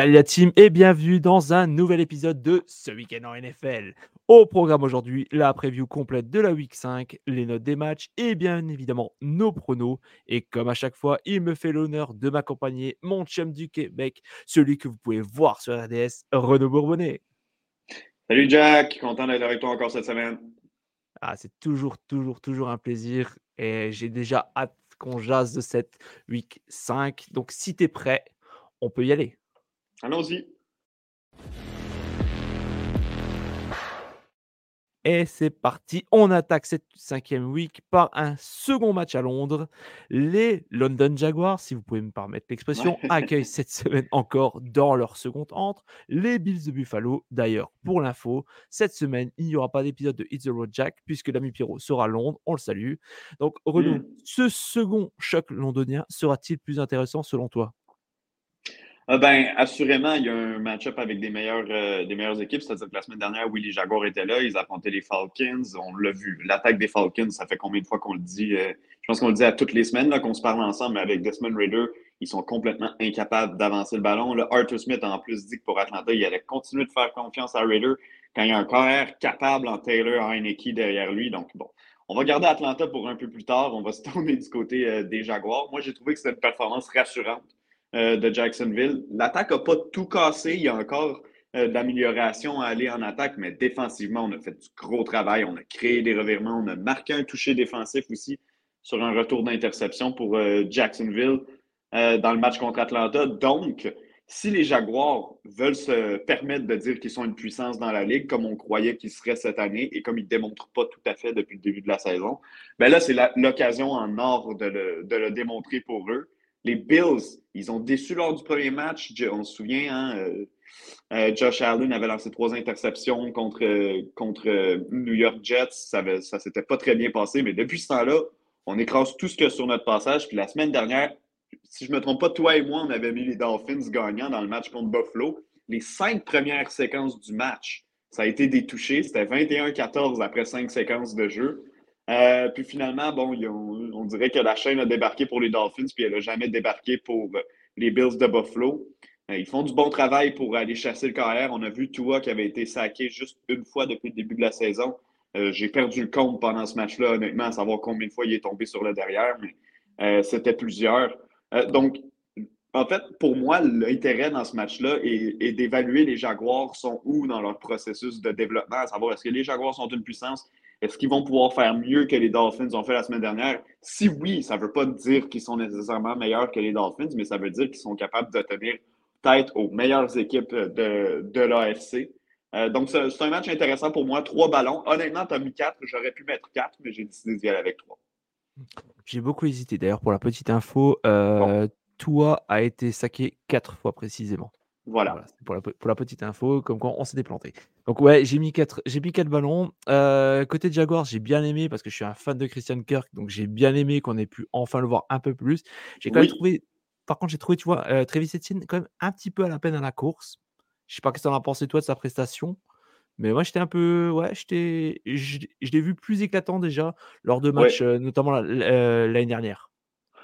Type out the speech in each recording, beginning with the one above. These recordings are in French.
Salut la team et bienvenue dans un nouvel épisode de ce week-end en NFL. Au programme aujourd'hui, la preview complète de la week 5, les notes des matchs et bien évidemment nos pronos. Et comme à chaque fois, il me fait l'honneur de m'accompagner, mon chum du Québec, celui que vous pouvez voir sur RDS, Renaud Bourbonnet. Salut Jack, content d'être avec toi encore cette semaine. Ah, c'est toujours, toujours, toujours un plaisir et j'ai déjà hâte qu'on jase de cette week 5. Donc si tu es prêt, on peut y aller. Allons-y. Et c'est parti, on attaque cette cinquième week par un second match à Londres. Les London Jaguars, si vous pouvez me permettre l'expression, accueillent cette semaine encore dans leur second entre les Bills de Buffalo. D'ailleurs, pour l'info, cette semaine, il n'y aura pas d'épisode de It's the Road Jack puisque l'ami Pierrot sera à Londres, on le salue. Donc Renaud, mmh. ce second choc londonien sera-t-il plus intéressant selon toi? Ah ben, assurément, il y a un match-up avec des meilleures, euh, des meilleures équipes. C'est-à-dire que la semaine dernière, oui, les Jaguars étaient là, ils affrontaient les Falcons. On l'a vu. L'attaque des Falcons, ça fait combien de fois qu'on le dit? Euh, je pense qu'on le dit à toutes les semaines qu'on se parle ensemble, mais avec Desmond Raider, ils sont complètement incapables d'avancer le ballon. Arthur Smith en plus dit que pour Atlanta, il allait continuer de faire confiance à Raider quand il y a un carrière capable en Taylor Heineke derrière lui. Donc, bon, on va garder Atlanta pour un peu plus tard. On va se tourner du côté euh, des Jaguars. Moi, j'ai trouvé que c'était une performance rassurante euh, de Jacksonville. L'attaque n'a pas tout cassé. Il y a encore euh, d'amélioration à aller en attaque, mais défensivement, on a fait du gros travail. On a créé des revirements. On a marqué un toucher défensif aussi sur un retour d'interception pour euh, Jacksonville dans le match contre Atlanta. Donc, si les Jaguars veulent se permettre de dire qu'ils sont une puissance dans la ligue, comme on croyait qu'ils seraient cette année et comme ils ne démontrent pas tout à fait depuis le début de la saison, ben là, c'est l'occasion en or de le, démontrer pour eux les Bills, ils ont déçu lors du premier match. On se souvient, hein, euh, euh, Josh Allen avait lancé trois interceptions contre, contre New York Jets. Ça ne s'était pas très bien passé, mais depuis ce temps-là, on écrase tout ce qu'il y a sur notre passage. Puis la semaine dernière, si je ne me trompe pas, toi et moi, on avait mis les Dolphins gagnants dans le match contre Buffalo. Les cinq premières séquences du match, ça a été des touchés. C'était 21-14 après cinq séquences de jeu. Euh, puis finalement, bon, on, dirait que la chaîne a débarqué pour les Dolphins, puis elle n'a jamais débarqué pour euh, les Bills de Buffalo. Euh, ils font du bon travail pour aller chasser le carrière. On a vu Tua qui avait été saqué juste une fois depuis le début de la saison. J'ai perdu le compte pendant ce match-là, honnêtement, à savoir combien de fois il est tombé sur le derrière, mais c'était plusieurs. donc, en fait, pour moi, l'intérêt dans ce match-là est, d'évaluer les Jaguars sont où dans leur processus de développement, à savoir est-ce que les Jaguars sont une puissance, est-ce qu'ils vont pouvoir faire mieux que les Dolphins ont fait la semaine dernière? Si oui, ça ne veut pas dire qu'ils sont nécessairement meilleurs que les Dolphins, mais ça veut dire qu'ils sont capables de tenir tête aux meilleures équipes de, de l'AFC. Euh, donc, c'est un match intéressant pour moi. Trois ballons. Honnêtement, tu as mis quatre. J'aurais pu mettre quatre, mais j'ai décidé d'y aller avec trois. J'ai beaucoup hésité. D'ailleurs, pour la petite info, euh, Toi a été saqué quatre fois précisément. Voilà. pour, la, petite info, comme quoi on s'est déplanté. Donc ouais, j'ai mis quatre, j'ai mis quatre ballons. Euh, côté Jaguars, j'ai bien aimé parce que je suis un fan de Christian Kirk, donc j'ai bien aimé qu'on ait pu enfin le voir un peu plus. J'ai quand même trouvé, par contre, j'ai trouvé, tu vois, euh, Travis Etienne quand même un petit peu à la peine à la course. Je sais pas ce que tu en as pensé toi de sa prestation, mais moi j'étais un peu, ouais, j'étais, je, l'ai vu plus éclatant déjà lors de matchs, euh, notamment l'année dernière.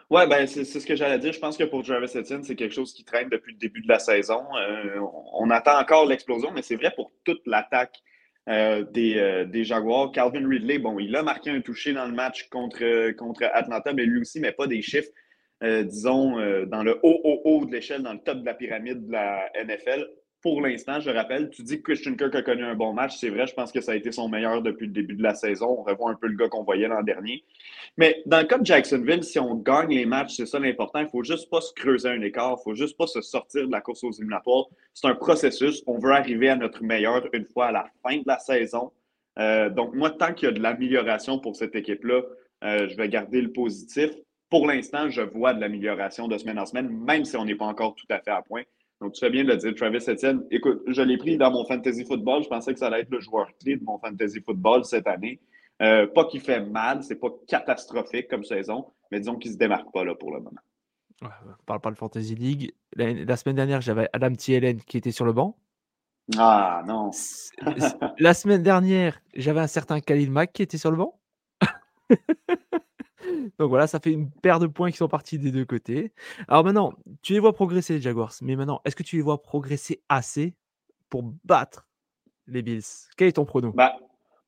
Oui, ben, c'est ce que j'allais dire. Je pense que pour Travis Etienne, c'est quelque chose qui traîne depuis le début de la saison. Euh, on attend encore l'explosion, mais c'est vrai pour toute l'attaque euh, des, euh, des, Jaguars. Calvin Ridley, bon, il a marqué un touché dans le match contre, contre Atlanta, mais lui aussi, mais pas des chiffres, disons, dans le haut, haut, haut de l'échelle, dans le top de la pyramide de la NFL. Pour l'instant, je rappelle. Tu dis que Christian Kirk a connu un bon match. C'est vrai, je pense que ça a été son meilleur depuis le début de la saison. On revoit un peu le gars qu'on voyait l'an dernier. Mais dans le cas de Jacksonville, si on gagne les matchs, c'est ça l'important. Il ne faut juste pas se creuser un écart. Il ne faut juste pas se sortir de la course aux éliminatoires. C'est un processus. On veut arriver à notre meilleur une fois à la fin de la saison. Euh, donc, moi, tant qu'il y a de l'amélioration pour cette équipe-là, euh, je vais garder le positif. Pour l'instant, je vois de l'amélioration de semaine en semaine, même si on n'est pas encore tout à fait à point. Donc, tu fais bien de le dire, Travis Etienne. Écoute, je l'ai pris dans mon fantasy football. Je pensais que ça allait être le joueur clé de mon fantasy football cette année. Euh, pas qu'il fait mal, c'est pas catastrophique comme saison, mais disons qu'il se démarque pas là pour le moment. Ouais, on parle pas de Fantasy League. La, semaine dernière, j'avais Adam Thielen qui était sur le banc. Ah non. la semaine dernière, j'avais un certain Khalil Mack qui était sur le banc. Donc voilà, ça fait une paire de points qui sont partis des deux côtés. Alors maintenant, tu les vois progresser, les Jaguars. Mais maintenant, est-ce que tu les vois progresser assez pour battre les Bills? Quel est ton prono? Bah,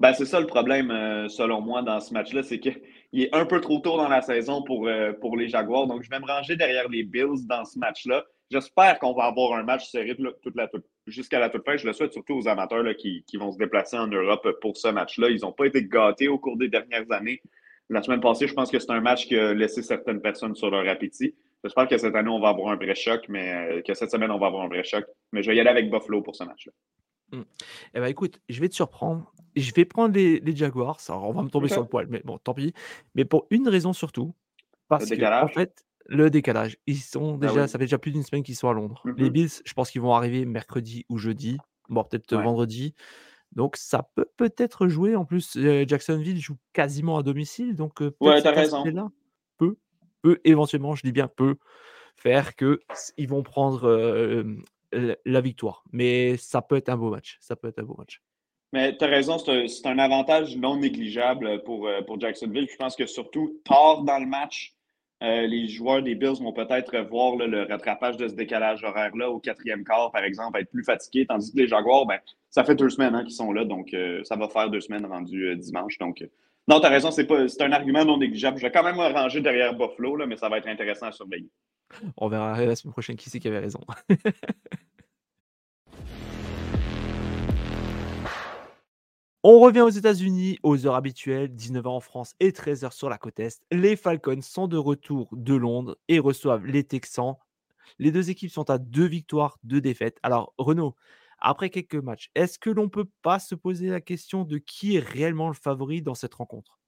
bah, c'est ça le problème, euh, selon moi, dans ce match-là. C'est qu'il est un peu trop tôt dans la saison pour, euh, pour les Jaguars. Donc, je vais me ranger derrière les Bills dans ce match-là. J'espère qu'on va avoir un match serré jusqu'à la toute fin. Je le souhaite surtout aux amateurs qui, qui, vont se déplacer en Europe pour ce match-là. Ils n'ont pas été gâtés au cours des dernières années. La semaine passée, je pense que c'est un match qui a laissé certaines personnes sur leur appétit. J'espère que cette année, on va avoir un vrai choc, mais euh, que cette semaine, on va avoir un vrai choc. Mais je vais y aller avec Buffalo pour ce match-là. Hmm. Eh ben, écoute, je vais te surprendre. Je vais prendre les, Jaguars. Alors, on va me tomber sur le poil, mais bon, tant pis. Mais pour une raison surtout. Parce que, en fait, le décalage. Ils sont ah déjà, ça fait déjà plus d'une semaine qu'ils sont à Londres. Les mm-hmm. Bills, je pense qu'ils vont arriver mercredi ou jeudi, bon, peut-être vendredi. Donc ça peut peut-être jouer. En plus, Jacksonville joue quasiment à domicile, donc ouais, t'as raison. Là peut, peut éventuellement, je dis bien peut, faire que ils vont prendre la victoire. Mais ça peut être un beau match. Ça peut être un beau match. Mais tu as raison, c'est un, avantage non négligeable pour, pour Jacksonville. Je pense que surtout tard dans le match, les joueurs des Bills vont peut-être voir le rattrapage de ce décalage horaire-là au quatrième quart, par exemple, être plus fatigués, tandis que les Jaguars, ben, ça fait deux semaines hein, qu'ils sont là, donc euh, ça va faire deux semaines rendu euh, dimanche. Donc, euh, non, tu as raison, c'est, un argument non négligeable. Je vais quand même me ranger derrière Buffalo, mais ça va être intéressant à surveiller. On verra la semaine prochaine qui c'est qui avait raison. On revient aux États-Unis aux heures habituelles, 19h en France et 13h sur la côte Est. Les Falcons sont de retour de Londres et reçoivent les Texans. Les deux équipes sont à deux victoires, deux défaites. Alors, Renaud, après quelques matchs, est-ce que l'on ne peut pas se poser la question de qui est réellement le favori dans cette rencontre?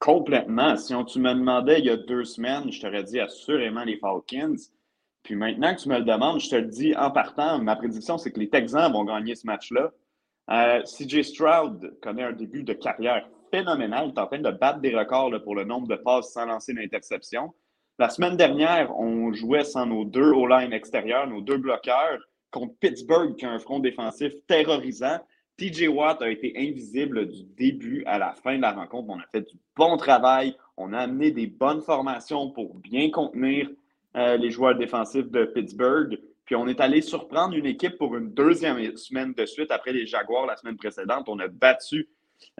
Complètement. Si on, tu me demandais il y a deux semaines, je t'aurais dit assurément les Falcons. Puis maintenant que tu me le demandes, je te le dis en partant, ma prédiction, c'est que les Texans vont gagner ce match-là. Euh, CJ Stroud connaît un début de carrière phénoménal. Il est en train de battre des records pour le nombre de passes sans lancer d'interception. La semaine dernière, on jouait sans nos deux O-line extérieurs, nos deux bloqueurs contre Pittsburgh, qui a un front défensif terrorisant. TJ Watt a été invisible du début à la fin de la rencontre. On a fait du bon travail. On a amené des bonnes formations pour bien contenir euh, les joueurs défensifs de Pittsburgh. Puis on est allé surprendre une équipe pour une deuxième semaine de suite après les Jaguars la semaine précédente. On a battu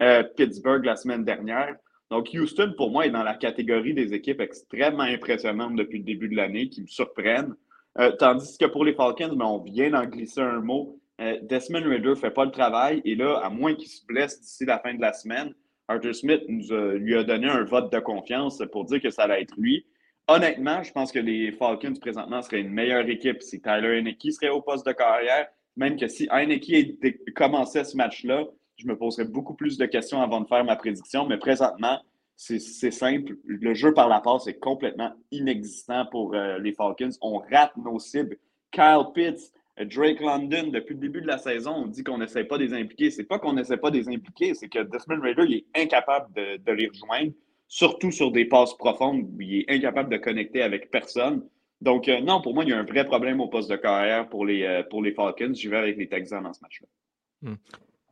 euh, Pittsburgh la semaine dernière. Donc Houston, pour moi, est dans la catégorie des équipes extrêmement impressionnantes depuis le début de l'année qui me surprennent. Euh, tandis que pour les Falcons, ben, on vient d'en glisser un mot. Euh, Desmond Ritter ne fait pas le travail. Et là, à moins qu'il se blesse d'ici la fin de la semaine, Arthur Smith nous lui a donné un vote de confiance pour dire que ça allait être lui. Honnêtement, je pense que les Falcons présentement seraient une meilleure équipe si Tyler Heineke serait au poste de carrière. Même que si Heineke commençait ce match-là, je me poserais beaucoup plus de questions avant de faire ma prédiction. Mais présentement, c'est simple. Le jeu par la passe est complètement inexistant pour euh, les Falcons. On rate nos cibles. Kyle Pitts, Drake London, depuis le début de la saison, on dit qu'on n'essaie pas de les impliquer. C'est pas qu'on n'essaie pas de les impliquer, c'est que Desmond Raider est incapable de, les rejoindre, surtout sur des passes profondes où il est incapable de connecter avec personne. Donc, euh, non, pour moi, il y a un vrai problème au poste de carrière pour les, euh, pour les Falcons. J'y vais avec les Texans dans ce match-là. Hmm.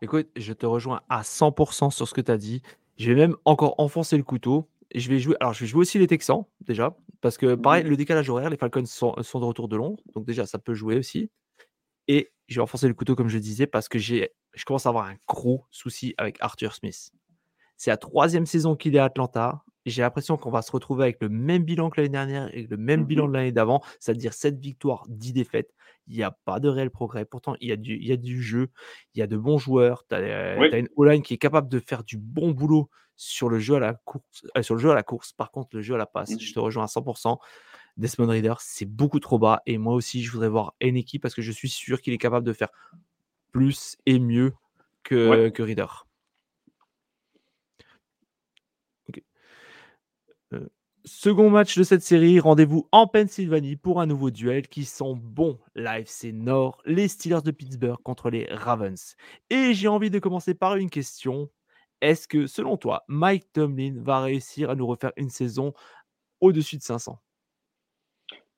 Écoute, je te rejoins à 100% sur ce que tu as dit. Je vais même encore enfoncer le couteau. Je vais jouer. Alors, je vais jouer aussi les Texans, déjà. Parce que, pareil, le décalage horaire, les Falcons sont, de retour de Londres. Donc, déjà, ça peut jouer aussi. Et je vais enfoncer le couteau, comme je disais, parce que j'ai, je commence à avoir un gros souci avec Arthur Smith. C'est la troisième saison qu'il est à Atlanta. j'ai l'impression qu'on va se retrouver avec le même bilan que l'année dernière et le même bilan Mhm. de l'année d'avant, c'est-à-dire 7 victoires, 10 défaites. Il n'y a pas de réel progrès. Pourtant, il y a du, il y a du jeu, il y a de bons joueurs. Tu as, Oui. une O-line qui est capable de faire du bon boulot sur le jeu à la course. euh, sur le jeu à la course. Par contre, le jeu à la passe, je Mhm. te rejoins à 100%. Desmond Reader, c'est beaucoup trop bas. Et moi aussi, je voudrais voir Eneki parce que je suis sûr qu'il est capable de faire plus et mieux que, Ouais. que Reader. Second match de cette série, rendez-vous en Pennsylvanie pour un nouveau duel qui sent bon l'AFC Nord, les Steelers de Pittsburgh contre les Ravens. Et j'ai envie de commencer par une question. Est-ce que, selon toi, Mike Tomlin va réussir à nous refaire une saison au-dessus de 500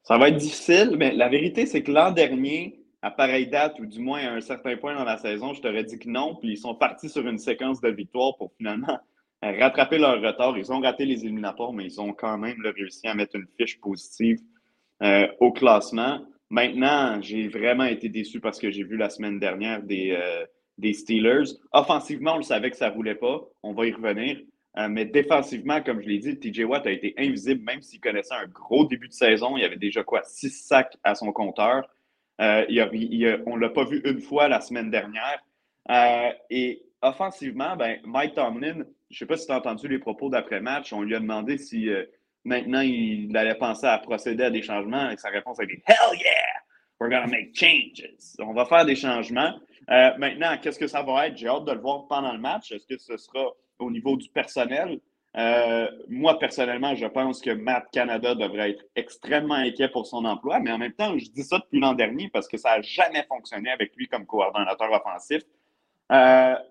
Ça va être difficile, mais la vérité, c'est que l'an dernier, à pareille date, ou du moins à un certain point dans la saison, je t'aurais dit que non, puis ils sont partis sur une séquence de victoires pour finalement rattraper leur retard. Ils ont raté les éliminatoires, mais ils ont quand même réussi à mettre une fiche positive euh, au classement. Maintenant, j'ai vraiment été déçu parce que j'ai vu la semaine dernière des, euh, des Steelers. Offensivement, on le savait que ça ne roulait pas. On va y revenir. Euh, mais défensivement, comme je l'ai dit, TJ Watt a été invisible, même s'il connaissait un gros début de saison. Il y avait déjà quoi, six sacs à son compteur. Il a, on ne l'a pas vu une fois la semaine dernière. Et offensivement, ben, Mike Tomlin, je ne sais pas si tu as entendu les propos d'après-match, on lui a demandé si euh, maintenant il allait penser à procéder à des changements et sa réponse a été Hell yeah! We're gonna make changes. On va faire des changements. Euh, maintenant, qu'est-ce que ça va être? J'ai hâte de le voir pendant le match. Est-ce que ce sera au niveau du personnel? Euh, moi, personnellement, je pense que Matt Canada devrait être extrêmement inquiet pour son emploi, mais en même temps, je dis ça depuis l'an dernier parce que ça n'a jamais fonctionné avec lui comme coordonnateur offensif.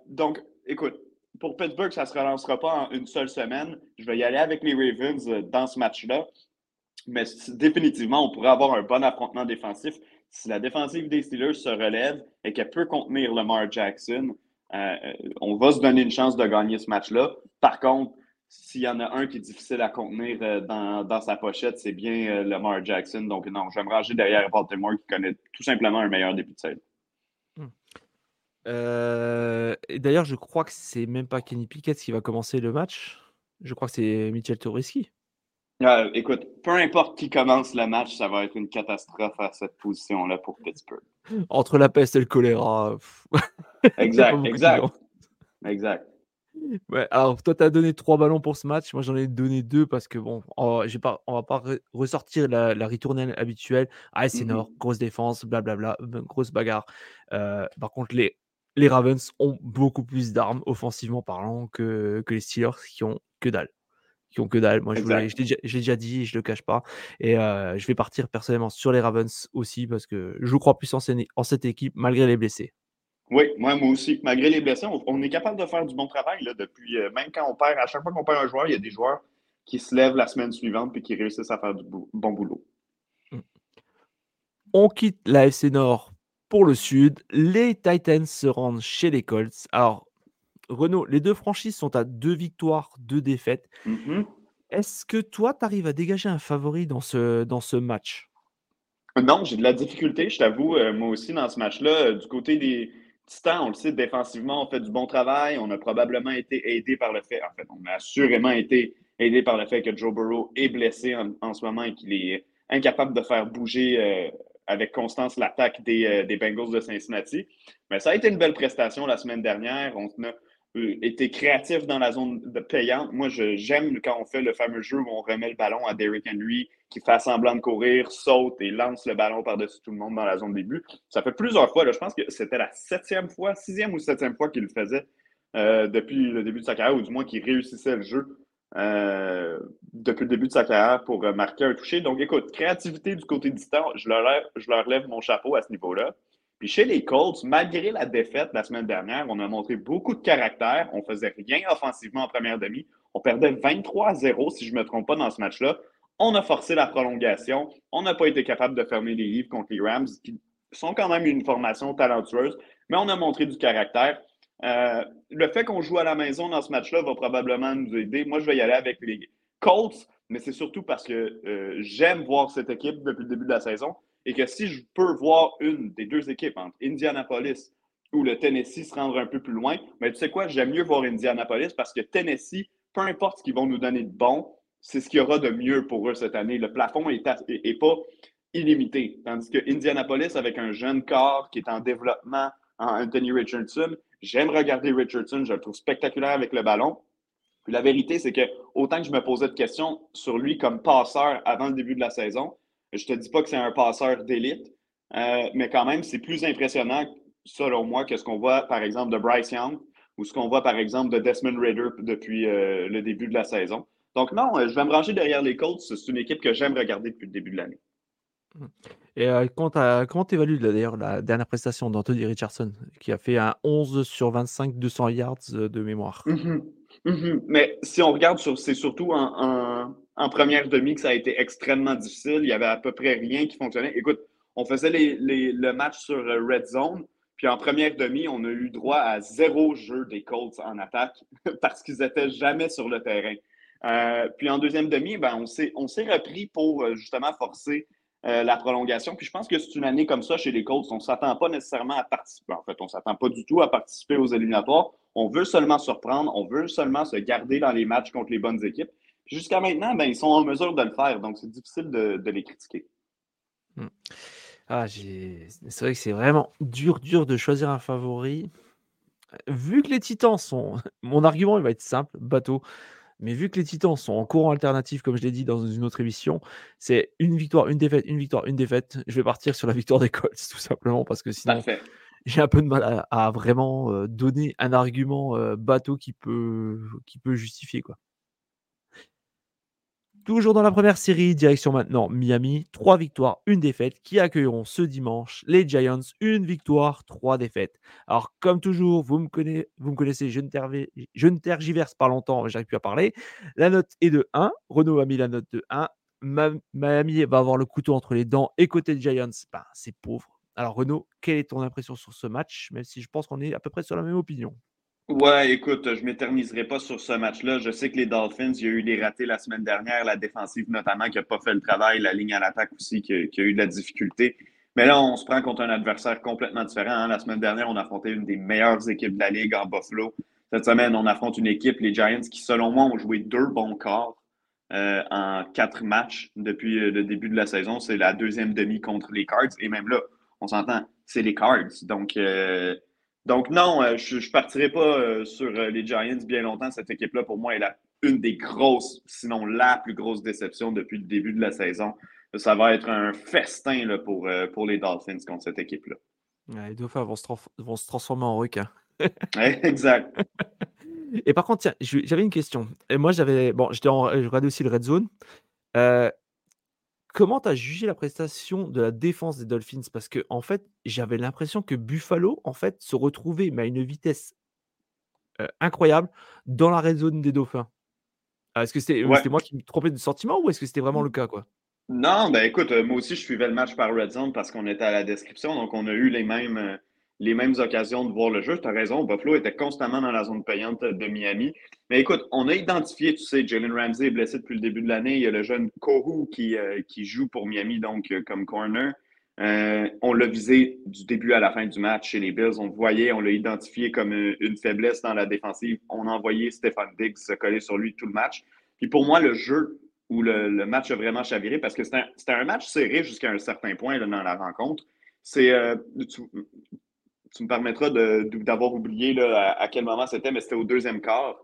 Donc, écoute, pour Pittsburgh, ça ne se relancera pas en une seule semaine. Je vais y aller avec les Ravens dans ce match-là. Mais définitivement, on pourrait avoir un bon affrontement défensif. Si la défensive des Steelers se relève et qu'elle peut contenir Lamar Jackson, euh, on va se donner une chance de gagner ce match-là. Par contre, s'il y en a un qui est difficile à contenir euh, dans, sa pochette, c'est bien euh, Lamar Jackson. Donc, non, me ranger derrière Baltimore qui connaît tout simplement un meilleur début de. Euh, D'ailleurs, je crois que c'est même pas Kenny Pickett qui va commencer le match. Je crois que c'est Mitchell Toreski. Euh, écoute, peu importe qui commence le match, ça va être une catastrophe à cette position-là pour Pittsburgh. Entre la peste et le choléra. exact, exact. Exact. Ouais, alors, toi, tu as donné trois ballons pour ce match. Moi, j'en ai donné deux parce que, bon, on, pas, on va pas re ressortir la, la, ritournelle habituelle. Ah, c'est mm -hmm. Nord, grosse défense, blablabla, bla, bla, grosse bagarre. Euh, par contre, les, les Ravens ont beaucoup plus d'armes, offensivement parlant, que, que les Steelers qui ont que dalle. Qui ont que dalle. Moi, je, voulais, je l'ai déjà, déjà, dit et je le cache pas. Et euh, je vais partir personnellement sur les Ravens aussi parce que je crois plus en, en cette équipe malgré les blessés. Oui, moi, moi aussi. Malgré les blessés, on, on, est capable de faire du bon travail là, depuis. Euh, même quand on perd, à chaque fois qu'on perd un joueur, il y a des joueurs qui se lèvent la semaine suivante et qui réussissent à faire du bon boulot. On quitte la FC Nord pour le sud. Les Titans se rendent chez les Colts. Alors, Renaud, les deux franchises sont à deux victoires, deux défaites. Mm -hmm. Est-ce que toi, tu arrives à dégager un favori dans ce, dans ce match? Non, j'ai de la difficulté, je t'avoue, euh, moi aussi, dans ce match-là. Euh, du côté des Titans, on le sait, défensivement, on fait du bon travail. On a probablement été aidé par le fait, en fait, on a assurément été aidé par le fait que Joe Burrow est blessé en, en ce moment et qu'il est incapable de faire bouger euh, avec constance l'attaque des, euh, des, Bengals de Cincinnati. Mais ça a été une belle prestation la semaine dernière. On a euh, été créatif dans la zone payante. Moi, j'aime quand on fait le fameux jeu où on remet le ballon à Derrick Henry, qui fait semblant de courir, saute et lance le ballon par-dessus tout le monde dans la zone début. Ça fait plusieurs fois. Je pense que c'était la septième fois, sixième ou septième fois qu'il le faisait euh, depuis le début de sa carrière, ou du moins qu'il réussissait le jeu euh, depuis le début de sa carrière pour marquer un toucher. Donc, écoute, créativité du côté du temps, je leur, lève, je leur lève mon chapeau à ce niveau-là. Puis chez les Colts, malgré la défaite la semaine dernière, on a montré beaucoup de caractère. On faisait rien offensivement en première demi. On perdait 23-0, si je ne me trompe pas, dans ce match-là. On a forcé la prolongation. On n'a pas été capable de fermer les livres contre les Rams, qui sont quand même une formation talentueuse, mais on a montré du caractère. Euh, le fait qu'on joue à la maison dans ce match-là va probablement nous aider. Moi, je vais y aller avec les Colts, mais c'est surtout parce que euh, j'aime voir cette équipe depuis le début de la saison et que si je peux voir une des deux équipes entre Indianapolis ou le Tennessee se rendre un peu plus loin, mais tu sais quoi, j'aime mieux voir Indianapolis parce que Tennessee peu importe ce qu'ils vont nous donner de bon, c'est ce qu'il y aura de mieux pour eux cette année. Le plafond n'est est, pas illimité. Tandis que Indianapolis, avec un jeune corps qui est en développement en Anthony Richardson, j'aime regarder Richardson, je le trouve spectaculaire avec le ballon. La vérité, c'est que autant que je me posais de questions sur lui comme passeur avant le début de la saison, je te dis pas que c'est un passeur d'élite, euh, mais quand même, c'est plus impressionnant, selon moi, que ce qu'on voit, par exemple, de Bryce Young ou ce qu'on voit, par exemple, de Desmond Ritter depuis euh, le début de la saison. Donc, non, euh, je vais me ranger derrière les Colts. C'est une équipe que j'aime regarder depuis le début de l'année. Et comment tu évalues d'ailleurs la dernière prestation d'Anthony Richardson, qui a fait un 11 sur 25, 200 yards de mémoire? Mm-hmm. Mm-hmm. Mais si on regarde, c'est surtout en, première demi que ça a été extrêmement difficile. Il y avait à peu près rien qui fonctionnait. Écoute, on faisait les, le match sur Red Zone, puis en première demi, on a eu droit à zéro jeu des Colts en attaque parce qu'ils n'étaient jamais sur le terrain. Puis en deuxième demi, ben, on s'est repris pour justement forcer la prolongation. Puis je pense que c'est une année comme ça chez les Colts. On ne s'attend pas nécessairement à participer. En fait, on ne s'attend pas du tout à participer aux éliminatoires. On veut seulement surprendre, on veut seulement se garder dans les matchs contre les bonnes équipes. Jusqu'à maintenant, ben, ils sont en mesure de le faire, donc c'est difficile de, les critiquer. Hmm. Ah, c'est vrai que c'est vraiment dur, dur de choisir un favori. Vu que les Titans sont. Mon argument, il va être simple, bateau. Mais vu que les Titans sont en courant alternatif, comme je l'ai dit dans une autre émission, c'est une victoire, une défaite, une victoire, une défaite. Je vais partir sur la victoire des Colts, tout simplement, parce que sinon, j'ai un peu de mal à, vraiment donner un argument bateau qui peut, qui peut justifier. quoi. Toujours dans la première série, direction maintenant Miami, trois victoires, une défaite, qui accueilleront ce dimanche les Giants, une victoire, trois défaites. Alors, comme toujours, vous me, connaissez, je ne, tergiverse pas longtemps, j'arrive plus à parler. La note est de 1, Renault a mis la note de 1, Miami va avoir le couteau entre les dents, et côté Giants, ben, c'est pauvre, alors Renaud, quelle est ton impression sur ce match, même si je pense qu'on est à peu près sur la même opinion? Ouais, écoute, je m'éterniserai pas sur ce match-là. Je sais que les Dolphins, il y a eu des ratés la semaine dernière, la défensive notamment qui n'a pas fait le travail, la ligne à l'attaque aussi qui a, eu de la difficulté. Mais là, on se prend contre un adversaire complètement différent. Hein. La semaine dernière, on affrontait une des meilleures équipes de la Ligue en Buffalo. Cette semaine, on affronte une équipe, les Giants, qui, selon moi, ont joué deux bons corps euh, en quatre matchs depuis euh, le début de la saison. C'est la deuxième demi contre les Cards. Et même là, on s'entend, c'est les Cards. Donc, euh, donc non, euh, je ne partirai pas euh, sur les Giants bien longtemps. Cette équipe-là, pour moi, est la, une des grosses, sinon la plus grosse déception depuis le début de la saison. Ça va être un festin là, pour, pour les Dolphins contre cette équipe-là. les Dauphins vont se, vont se transformer en requins. exact. Et par contre, tiens, j'avais une question. Et moi, j'avais. Bon, j'étais en, je regardais aussi le Red Zone. Euh, Comment tu as jugé la prestation de la défense des Dolphins? Parce que en fait, j'avais l'impression que Buffalo, en fait, se retrouvait, mais à une vitesse, incroyable dans la red zone des Dauphins. est-ce que c'était moi qui me trompais de sentiment ou est-ce que c'était vraiment le cas, quoi? Non, ben écoute, moi aussi, je suivais le match par Red Zone parce qu'on était à la description, donc on a eu les mêmes, les mêmes occasions de voir le jeu. Tu as raison, Buffalo était constamment dans la zone payante de Miami. Mais écoute, on a identifié, tu sais, Jalen Ramsey est blessé depuis le début de l'année. Il y a le jeune Kohu qui, euh, qui joue pour Miami, donc euh, comme corner. Euh, on l'a visé du début à la fin du match chez les Bills. On le voyait, on l'a identifié comme une faiblesse dans la défensive. On a envoyé Stefan Diggs se coller sur lui tout le match. Puis pour moi, le jeu où le, match a vraiment chaviré, parce que c'était un, un, match serré jusqu'à un certain point dans la rencontre. C'est me permettras d'avoir oublié là, à, quel moment c'était, mais c'était au deuxième quart.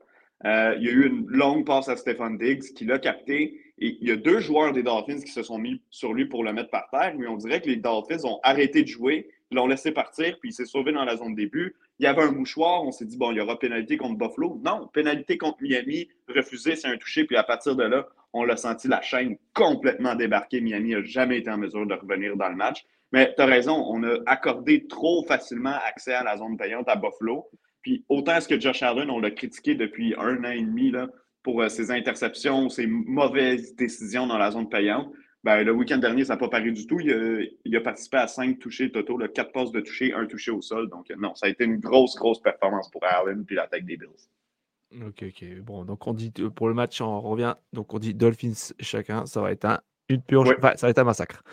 Euh, il y a eu une longue passe à Stephen Diggs qui l'a capté. Et il y a deux joueurs des Dolphins qui se sont mis sur lui pour le mettre par terre. Mais on dirait que les Dolphins ont arrêté de jouer, l'ont laissé partir, puis il s'est sauvé dans la zone début. Il y avait un mouchoir, on s'est dit, bon, il y aura pénalité contre Buffalo. Non, pénalité contre Miami, refusé, c'est un touché. Puis à partir de là, on l'a senti la chaîne complètement débarquer. Miami n'a jamais été en mesure de revenir dans le match. Mais tu as raison, on a accordé trop facilement accès à la zone payante à Buffalo. Puis autant est-ce que Josh Allen, on l'a critiqué depuis un an et demi là, pour euh, ses interceptions, ses mauvaises décisions dans la zone payante. Ben, le week-end dernier, ça n'a pas paru du tout. Il a, participé à cinq touchés totaux, quatre passes de toucher, un touché au sol. Donc, non, ça a été une grosse, grosse performance pour Allen puis l'attaque des Bills. Ok, ok. Bon, donc on dit pour le match, on revient. Donc on dit Dolphins chacun. Ça va être un, une purge. ça va être un massacre.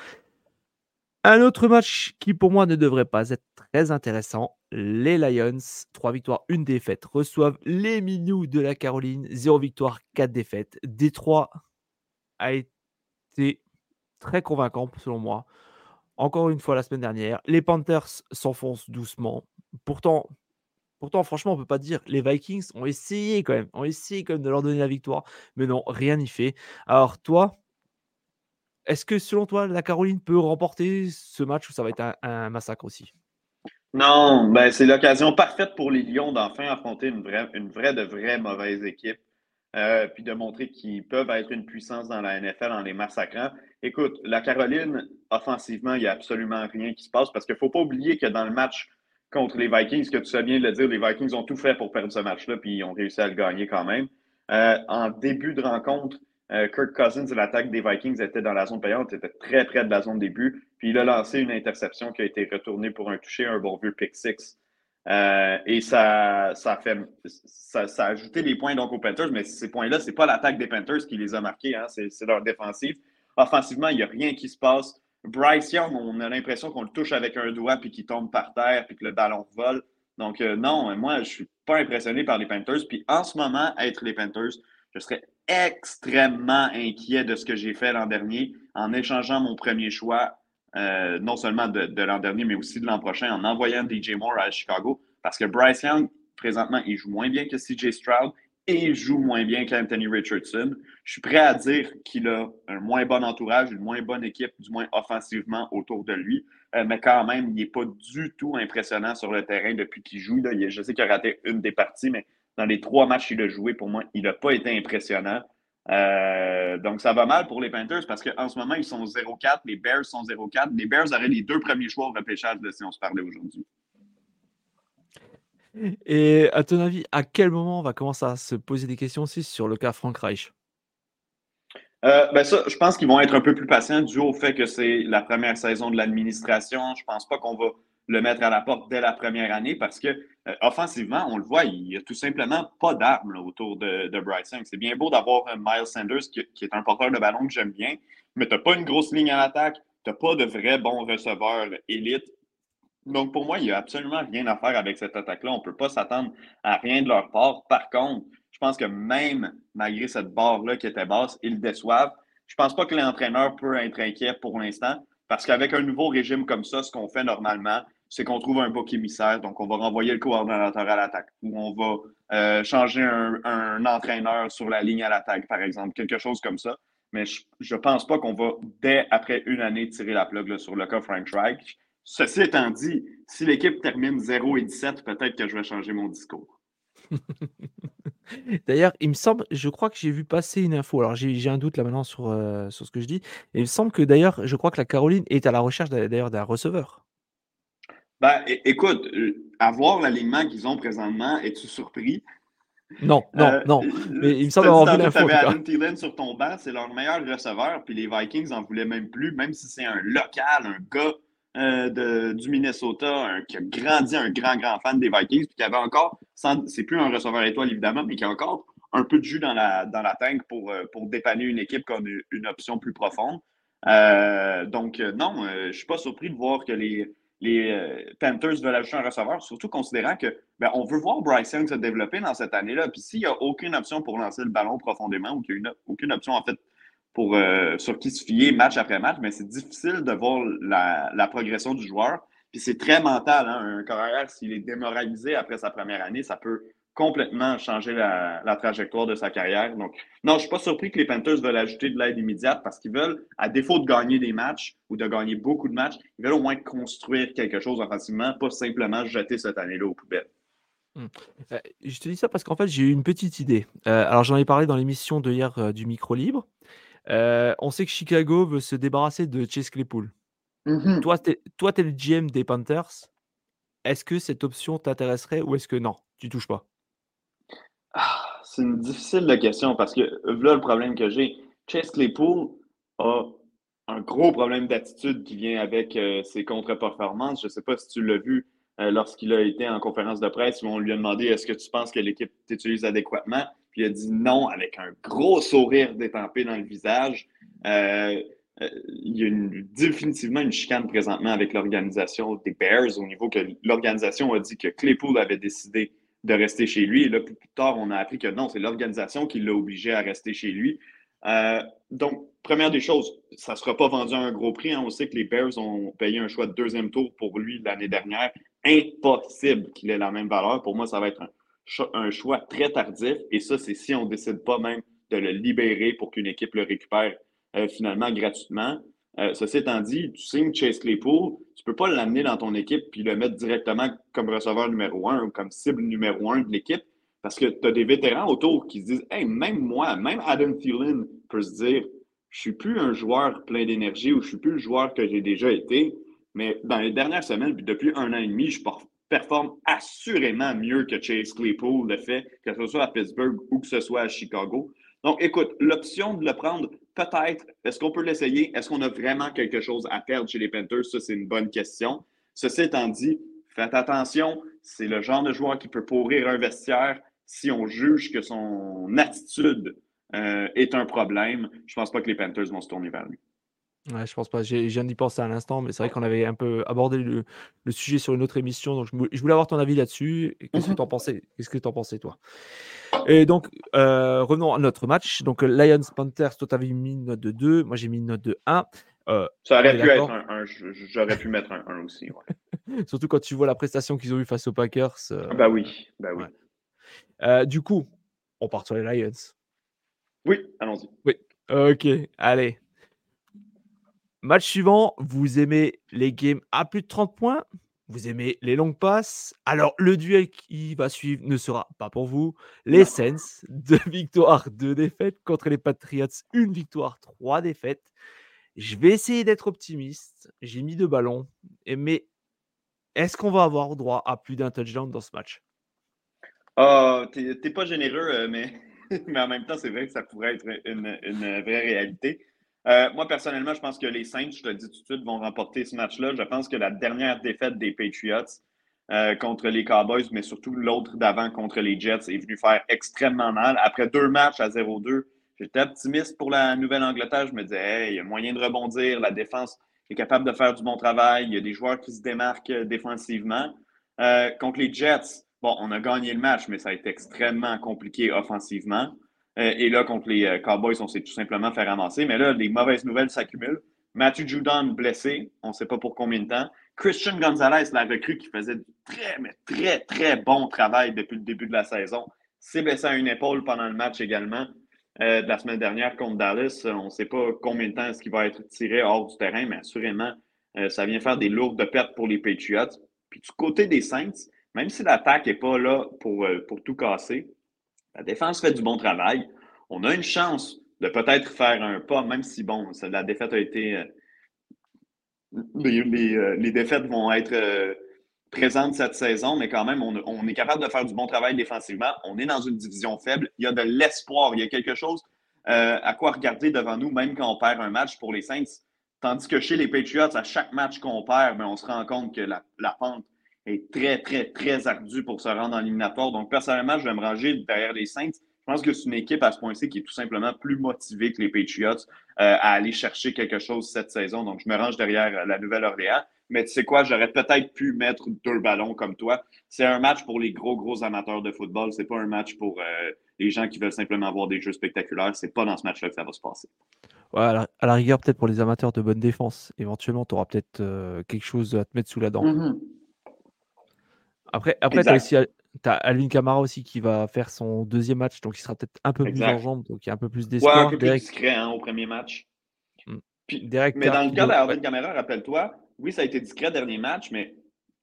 Un autre match qui pour moi ne devrait pas être très intéressant. Les Lions, 3 victoires, 1 défaite, reçoivent les Minous de la Caroline, 0 victoire, 4 défaites. Détroit a été très convaincant selon moi. Encore une fois la semaine dernière, les Panthers s'enfoncent doucement. Pourtant, pourtant franchement, on peut pas dire les Vikings ont essayé quand même, ont essayé quand même de leur donner la victoire, mais non, rien n'y fait. Alors toi, est-ce que selon toi, la Caroline peut remporter ce match ou ça va être un, massacre aussi? Non, ben c'est l'occasion parfaite pour les Lions d'enfin affronter une vraie, une vraie de vraie mauvaise équipe. Euh, puis de montrer qu'ils peuvent être une puissance dans la NFL en les massacrant. Écoute, la Caroline, offensivement, il n'y a absolument rien qui se passe parce qu'il ne faut pas oublier que dans le match contre les Vikings, que tu sais bien de le dire, les Vikings ont tout fait pour perdre ce match-là, puis ils ont réussi à le gagner quand même. Euh, en début de rencontre, euh, Kirk Cousins, l'attaque des Vikings était dans la zone payante, était très près de la zone début. Puis il a lancé une interception qui a été retournée pour un toucher, un bon vieux pick six. Euh, et ça, ça, fait, ça, a ajouté les points donc aux Panthers, mais ces points-là, ce n'est pas l'attaque des Panthers qui les a marqués, hein, c'est leur défensive. Offensivement, il n'y a rien qui se passe. Bryce Young, on a l'impression qu'on le touche avec un doigt puis qu'il tombe par terre puis que le ballon vole. Donc, euh, non, moi, je ne suis pas impressionné par les Panthers. Puis en ce moment, être les Panthers, je serais extrêmement inquiet de ce que j'ai fait l'an dernier en échangeant mon premier choix, euh, non seulement de, l'an dernier, mais aussi de l'an prochain, en envoyant DJ Moore à Chicago. Parce que Bryce Young, présentement, il joue moins bien que CJ Stroud et il joue moins bien qu'Anthony Richardson. Je suis prêt à dire qu'il a un moins bon entourage, une moins bonne équipe, du moins offensivement autour de lui. Euh, mais quand même, il n'est pas du tout impressionnant sur le terrain depuis qu'il joue. je sais qu'il a raté une des parties, mais dans les trois matchs qu'il a joué, pour moi, il n'a pas été impressionnant. Euh, donc, ça va mal pour les Panthers parce qu'en ce moment, ils sont 0-4. Les Bears sont 0-4. Les Bears auraient les deux premiers choix au repêchage de si on se parlait aujourd'hui. Et à ton avis, à quel moment on va commencer à se poser des questions aussi sur le cas Frank Reich? Euh, ben ça, je pense qu'ils vont être un peu plus patients dû au fait que c'est la première saison de l'administration. Je pense pas qu'on va le mettre à la porte dès la première année parce que euh, offensivement, on le voit, il n'y a tout simplement pas d'armes autour de, de. C'est bien beau d'avoir un Miles Sanders qui, est un porteur de ballon que j'aime bien, mais tu n'as pas une grosse ligne à l'attaque, tu n'as pas de vrais bons receveurs élite. Donc pour moi, il n'y a absolument rien à faire avec cette attaque-là. On ne peut pas s'attendre à rien de leur part. Par contre, je pense que même malgré cette barre-là qui était basse, ils déçoivent. Je ne pense pas que l'entraîneur peut être inquiet pour l'instant. Parce qu'avec un nouveau régime comme ça, ce qu'on fait normalement, c'est qu'on trouve un bouc émissaire. Donc, on va renvoyer le coordonnateur à l'attaque ou on va euh, changer un, entraîneur sur la ligne à l'attaque, par exemple, quelque chose comme ça. Mais je ne pense pas qu'on va, dès après une année, tirer la plug sur le cas Frank Reich. Ceci étant dit, si l'équipe termine 0 et 17, peut-être que je vais changer mon discours. D'ailleurs, il me semble, je crois que j'ai vu passer une info. Alors, j'ai un doute là maintenant sur, euh, sur ce que je dis. Et il me semble que d'ailleurs, je crois que la Caroline est à la recherche d'ailleurs d'un receveur. Ben, écoute, avoir l'alignement qu'ils ont présentement, es-tu surpris? Non, non, euh, non. Mais il me semble avoir vu l'info. Tu Adam Thielen sur ton banc, c'est leur meilleur receveur, puis les Vikings n'en voulaient même plus, même si c'est un local, un gars euh, de, du Minnesota qui a grandi, un grand, grand fan des Vikings, puis qui avait encore, c'est plus un receveur étoile évidemment, mais qui a encore un peu de jus dans la, dans la tank pour, euh, pour dépanner une équipe comme une, une option plus profonde. donc, non, je ne suis pas surpris de voir que les les euh, Panthers veulent ajouter un receveur, surtout considérant que ben, on veut voir Bryce Young se développer dans cette année-là. Puis s'il n'y a aucune option pour lancer le ballon profondément ou qu'il n'y a aucune option en fait pour euh, sur qui se fier match après match, mais c'est difficile de voir la, progression du joueur. Puis c'est très mental. Hein? Un carrière, s'il est démoralisé après sa première année, ça peut complètement changer la, trajectoire de sa carrière. Donc, non, je ne suis pas surpris que les Panthers veulent ajouter de l'aide immédiate parce qu'ils veulent, à défaut de gagner des matchs ou de gagner beaucoup de matchs, ils veulent au moins construire quelque chose offensivement, pas simplement jeter cette année-là aux poubelles. Hum. Euh, je te dis ça parce qu'en fait, j'ai eu une petite idée. Euh, alors, j'en ai parlé dans l'émission de hier euh, du micro libre. On sait que Chicago veut se débarrasser de Chase Claypool. Mm-hmm. Toi, tu es, es, le GM des Panthers. Est-ce que cette option t'intéresserait ou est-ce que non, tu touches pas? Ah, c'est une difficile question parce que là, le problème que j'ai, Chase Claypool a un gros problème d'attitude qui vient avec euh, ses contre-performances. Je ne sais pas si tu l'as vu euh, lorsqu'il a été en conférence de presse où on lui a demandé est-ce que tu penses que l'équipe t'utilise adéquatement? Puis il a dit non avec un gros sourire détampé dans le visage. Euh, il y a définitivement une chicane présentement avec l'organisation des Bears au niveau que l'organisation a dit que Claypool avait décidé de rester chez lui. Et là, plus tard, on a appris que non, c'est l'organisation qui l'a obligé à rester chez lui. Euh, donc, première des choses, ça ne sera pas vendu à un gros prix. Hein. On sait que les Bears ont payé un choix de deuxième tour pour lui l'année dernière. Impossible qu'il ait la même valeur. Pour moi, ça va être un, choix très tardif. Et ça, c'est si on ne décide pas même de le libérer pour qu'une équipe le récupère euh, finalement gratuitement. Euh, ceci étant dit, tu signes Chase Claypool, tu ne peux pas l'amener dans ton équipe puis le mettre directement comme receveur numéro un ou comme cible numéro un de l'équipe parce que tu as des vétérans autour qui se disent Hey, même moi, même Adam Thielen peut se dire Je suis plus un joueur plein d'énergie ou je suis plus le joueur que j'ai déjà été. Mais dans les dernières semaines, puis depuis un an et demi, je performe assurément mieux que Chase Claypool le fait, que ce soit à Pittsburgh ou que ce soit à Chicago. Donc, écoute, l'option de le prendre, peut-être, est-ce qu'on peut l'essayer? Est-ce qu'on a vraiment quelque chose à perdre chez les Panthers? Ça, c'est une bonne question. Ceci étant dit, faites attention, c'est le genre de joueur qui peut pourrir un vestiaire si on juge que son attitude euh, est un problème. Je ne pense pas que les Panthers vont se tourner vers lui. Ouais, je pense pas. J'ai, je viens d'y penser à l'instant, mais c'est vrai qu'on avait un peu abordé le, sujet sur une autre émission, donc je, voulais avoir ton avis là-dessus. Qu'est-ce que mhm. tu en pensais? Qu'est-ce que tu en pensais, toi? Et donc, euh, revenons à notre match. Donc, Lions Panthers, toi, tu avais mis une note de 2, moi j'ai mis une note de 1. Euh, Ça aurait pu être un, j'aurais pu mettre un 1 aussi. Surtout quand tu vois la prestation qu'ils ont eue face aux Packers. Euh, bah oui, bah oui. du coup, on part sur les Lions. Oui, allons-y. Oui, ok, allez. Match suivant, vous aimez les games à plus de 30 points Vous aimez les longues passes Alors, le duel qui va suivre ne sera pas pour vous. Les Saints, deux victoires, deux défaites contre les Patriots, une victoire, trois défaites. Je vais essayer d'être optimiste. J'ai mis deux ballons. Mais est-ce qu'on va avoir droit à plus d'un touchdown dans ce match? Oh, T'es pas généreux, euh, mais, mais en même temps, c'est vrai que ça pourrait être une, une vraie réalité. Euh, moi, personnellement, je pense que les Saints, je te le dis tout de suite, vont remporter ce match-là. Je pense que la dernière défaite des Patriots euh, contre les Cowboys, mais surtout l'autre d'avant contre les Jets, est venu faire extrêmement mal. Après deux matchs à 0-2, j'étais optimiste pour la Nouvelle-Angleterre. Je me disais, hey, il y a moyen de rebondir. La défense est capable de faire du bon travail. Il y a des joueurs qui se démarquent euh, défensivement. contre les Jets, bon, on a gagné le match, mais ça a été extrêmement compliqué offensivement. Euh, et là, contre les euh, Cowboys, on s'est tout simplement fait ramasser. Mais là, les mauvaises nouvelles s'accumulent. Matthew Judon blessé, on ne sait pas pour combien de temps. Christian Gonzalez, la recrue qui faisait du très, mais très, très bon travail depuis le début de la saison, s'est blessé à une épaule pendant le match également euh, de la semaine dernière contre Dallas. On ne sait pas combien de temps est-ce qu'il va être tiré hors du terrain, mais assurément, ça vient faire des lourdes pertes pour les Patriots. Puis du côté des Saints, même si l'attaque n'est pas là pour, pour tout casser, la défense fait du bon travail. On a une chance de peut-être faire un pas, même si, bon, la défaite a été. Euh, euh, les, défaites vont être euh, présentes cette saison, mais quand même, on, est capable de faire du bon travail défensivement. On est dans une division faible. Il y a de l'espoir. Il y a quelque chose à quoi regarder devant nous, même quand on perd un match pour les Saints. Tandis que chez les Patriots, à chaque match qu'on perd, ben, on se rend compte que la, la pente est très, très, très ardu pour se rendre en éliminatoire. Donc, personnellement, je vais me ranger derrière les Saints. Je pense que c'est une équipe à ce point-ci qui est tout simplement plus motivée que les Patriots euh, à aller chercher quelque chose cette saison. Donc, je me range derrière la Nouvelle-Orléans. Mais tu sais quoi, j'aurais peut-être pu mettre deux ballons comme toi. C'est un match pour les gros, gros amateurs de football. C'est pas un match pour euh, les gens qui veulent simplement voir des jeux spectaculaires. C'est pas dans ce match-là que ça va se passer. Ouais, à, la, rigueur, peut-être pour les amateurs de bonne défense. Éventuellement, tu auras peut-être euh, quelque chose à te mettre sous la dent. Mm-hmm. Après, après tu as aussi Alvin Kamara aussi qui va faire son deuxième match, donc il sera peut-être un peu plus en jambes, donc il y a un peu plus d'espoir. Ouais, un peu plus discret hein, au premier match. Hmm. mais dans le cas d'Alvin Kamara, rappelle-toi, oui, ça a été discret dernier match, mais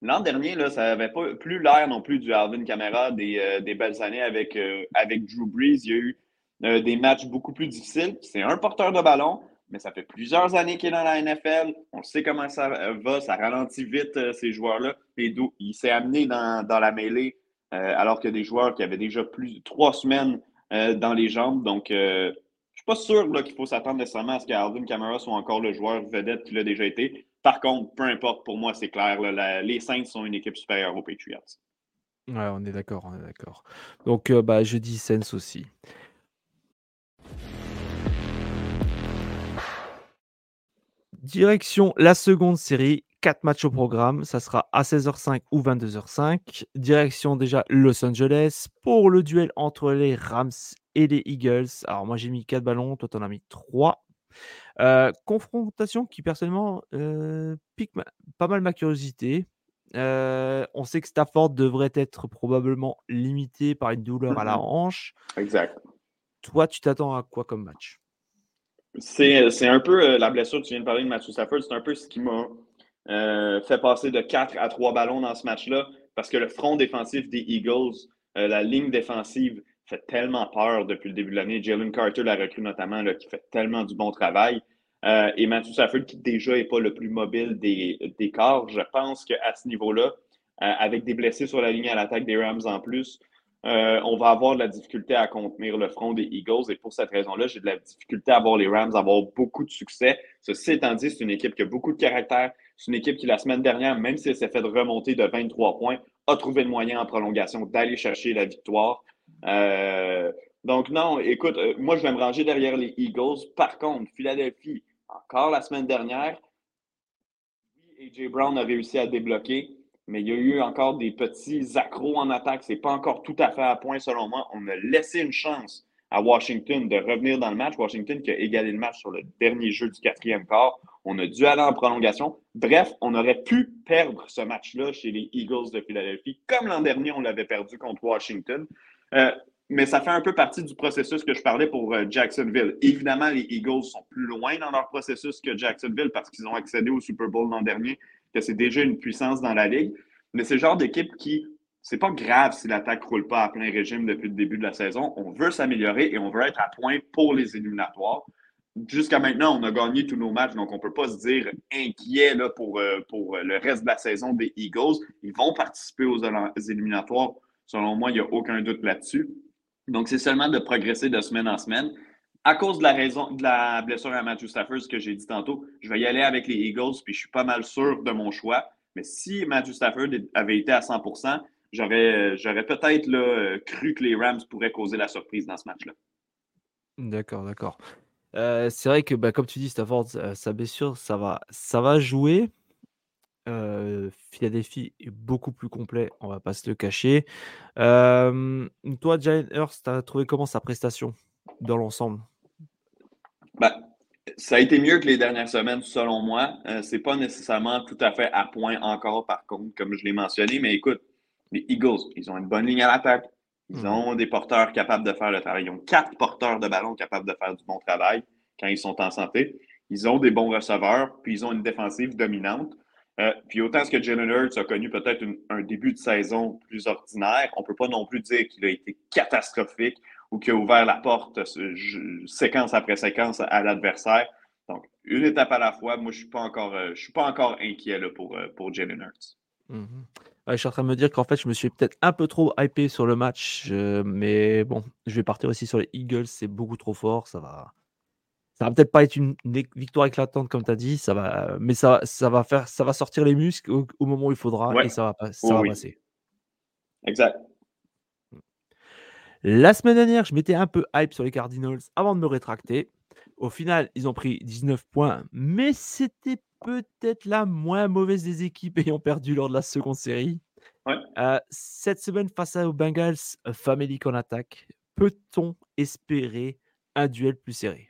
l'an dernier, là, ça n'avait pas plus l'air non plus du Alvin Kamara des, euh, des belles années avec, euh, avec Drew Brees. Il y a eu euh, des matchs beaucoup plus difficiles. C'est un porteur de ballon, mais ça fait plusieurs années qu'il est dans la NFL. On sait comment ça va, ça ralentit vite euh, ces joueurs-là. Il s'est amené dans, la mêlée euh, alors qu'il y a des joueurs qui avaient déjà plus trois semaines euh, dans les jambes. Donc, je ne suis pas sûr qu'il faut s'attendre nécessairement à ce qu'Alvin Kamara soit encore le joueur vedette qu'il a déjà été. Par contre, peu importe, pour moi, c'est clair. les Saints sont une équipe supérieure aux Patriots. Ouais, on est d'accord, on est d'accord. Donc, bah, je dis Saints aussi. Direction la seconde série. Quatre matchs au programme. Ça sera à 16h05 ou 22h05. Direction déjà Los Angeles pour le duel entre les Rams et les Eagles. Alors, moi, j'ai mis 4 ballons. Toi, t'en as mis 3. Euh, confrontation qui, personnellement, euh, pique pas mal ma curiosité. Euh, on sait que Stafford devrait être probablement limité par une douleur à la Mhm. hanche. Exact. Toi, tu t'attends à quoi comme match? C'est un peu euh, la blessure, tu viens de parler de Matthew Stafford, c'est un peu ce qui m'a euh, fait passer de 4 à 3 ballons dans ce match-là, parce que le front défensif des Eagles, euh, la ligne défensive, fait tellement peur depuis le début de l'année. Jalen Carter l'a recrue notamment, là, qui fait tellement du bon travail. Euh, et Matthew Stafford, qui déjà n'est pas le plus mobile des, des corps, je pense qu'à ce niveau-là, euh, avec des blessés sur la ligne à l'attaque des Rams en plus, euh, on va avoir de la difficulté à contenir le front des Eagles. Et pour cette raison-là, j'ai de la difficulté à voir les Rams avoir beaucoup de succès. Ceci étant dit, c'est une équipe qui a beaucoup de caractère. C'est une équipe qui, la semaine dernière, même si elle s'est fait remonter de 23 points, a trouvé le moyen en prolongation d'aller chercher la victoire. Euh, donc, non, écoute, euh, moi, je vais me ranger derrière les Eagles. Par contre, Philadelphie, encore la semaine dernière, AJ Brown a réussi à débloquer, mais il y a eu encore des petits accros en attaque. C'est pas encore tout à fait à point, selon moi. On a laissé une chance à Washington de revenir dans le match. Washington qui a égalé le match sur le dernier jeu du quatrième quart. On a dû aller en prolongation. Bref, on aurait pu perdre ce match-là chez les Eagles de Philadelphie, comme l'an dernier, on l'avait perdu contre Washington. Euh, mais ça fait un peu partie du processus que je parlais pour euh, Jacksonville. Évidemment, les Eagles sont plus loin dans leur processus que Jacksonville parce qu'ils ont accédé au Super Bowl l'an dernier, que c'est déjà une puissance dans la ligue. Mais c'est le genre d'équipe qui, c'est pas grave si l'attaque roule pas à plein régime depuis le début de la saison. On veut s'améliorer et on veut être à point pour les éliminatoires. Jusqu'à maintenant, on a gagné tous nos matchs, donc on ne peut pas se dire inquiet là, pour, euh, pour le reste de la saison des Eagles. Ils vont participer aux éliminatoires. Selon moi, il n'y a aucun doute là-dessus. Donc, c'est seulement de progresser de semaine en semaine. À cause de la raison de la blessure à Matthew Stafford, ce que j'ai dit tantôt, je vais y aller avec les Eagles, puis je suis pas mal sûr de mon choix. Mais si Matthew Stafford avait été à 100 j'aurais, j'aurais peut-être là, cru que les Rams pourraient causer la surprise dans ce match-là. D'accord, d'accord. Euh, c'est vrai que, bah, comme tu dis, Stafford, sa, sa blessure, ça va, ça va jouer. Euh, Philadelphie est beaucoup plus complet, on va pas se le cacher. Euh, toi, Jalen Hurst, tu as trouvé comment sa prestation dans l'ensemble? Ben, Ça a été mieux que les dernières semaines, selon moi. Euh, c'est pas nécessairement tout à fait à point encore, par contre, comme je l'ai mentionné. Mais écoute, les Eagles, ils ont une bonne ligne à l'attaque. Ils ont des porteurs capables de faire le travail. Ils ont quatre porteurs de ballon capables de faire du bon travail quand ils sont en santé. Ils ont des bons receveurs, puis ils ont une défensive dominante. Euh, puis autant ce que Jalen Hurts a connu peut-être un début de saison plus ordinaire, on ne peut pas non plus dire qu'il a été catastrophique ou qu'il a ouvert la porte euh, séquence après séquence à l'adversaire. Donc, une étape à la fois, moi, je ne suis, pas encore, euh, je suis pas encore inquiet là, pour, euh, pour Jalen Hurts. Mm -hmm. ouais, je suis en train de me dire qu'en fait, je me suis peut-être un peu trop hypé sur le match, euh, mais bon, je vais partir aussi sur les Eagles, c'est beaucoup trop fort, ça va. Ça va peut-être pas être une, une victoire éclatante comme tu as dit, ça va, mais ça, ça, va faire, ça va sortir les muscles au, au moment où il faudra ouais. et ça va, ça oui, va oui. passer. Exact. La semaine dernière, je m'étais un peu hype sur les Cardinals avant de me rétracter. Au final, ils ont pris 19 points, mais c'était peut-être la moins mauvaise des équipes ayant perdu lors de la seconde série. Ouais. Euh, cette semaine, face aux Bengals, Family en attaque, peut-on espérer un duel plus serré?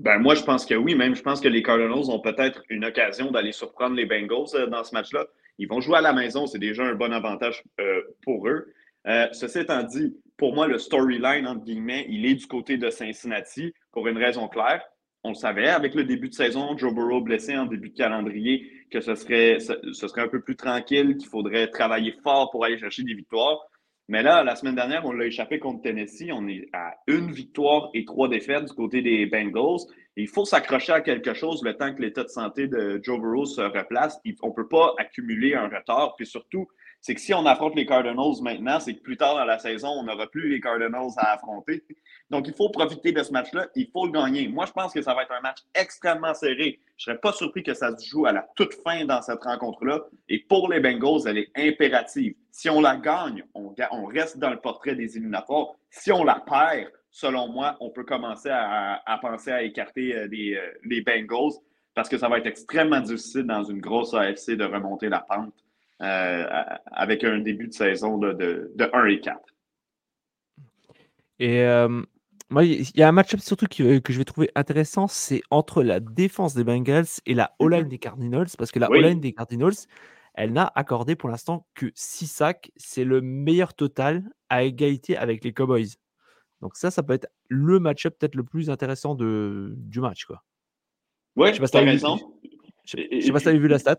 Ben, moi, je pense que oui. Même, je pense que les Cardinals ont peut-être une occasion d'aller surprendre les Bengals euh, dans ce match-là. Ils vont jouer à la maison. C'est déjà un bon avantage euh, pour eux. Euh, ceci étant dit, pour moi, le storyline, entre guillemets, il est du côté de Cincinnati pour une raison claire. On le savait avec le début de saison, Joe Burrow blessé en début de calendrier, que ce serait, ce, ce serait un peu plus tranquille, qu'il faudrait travailler fort pour aller chercher des victoires. Mais là, la semaine dernière, on l'a échappé contre Tennessee. On est à une victoire et trois défaites du côté des Bengals. Il faut s'accrocher à quelque chose le temps que l'état de santé de Joe Burrow se replace. On ne peut pas accumuler un retard. Puis surtout, c'est que si on affronte les Cardinals maintenant, c'est que plus tard dans la saison, on n'aura plus les Cardinals à affronter. Donc, il faut profiter de ce match-là. Il faut le gagner. Moi, je pense que ça va être un match extrêmement serré. Je ne serais pas surpris que ça se joue à la toute fin dans cette rencontre-là. Et pour les Bengals, elle est impérative. Si on la gagne, on, reste dans le portrait des éliminatoires. Si on la perd, selon moi, on peut commencer à, penser à écarter les, les Bengals. parce que ça va être extrêmement difficile dans une grosse AFC de remonter la pente avec un début de saison de, de, 1 et 4. Et moi, il y a un match-up surtout que je vais trouver intéressant, c'est entre la défense des Bengals et la O-line mmh des Cardinals, parce que la O-line des Cardinals, elle n'a accordé pour l'instant que 6 sacs. C'est le meilleur total à égalité avec les Cowboys. Donc ça, ça peut être le match-up peut-être le plus intéressant de, du match. Quoi. Ouais, je sais pas si. Je, sais pas si tu avais vu la stat.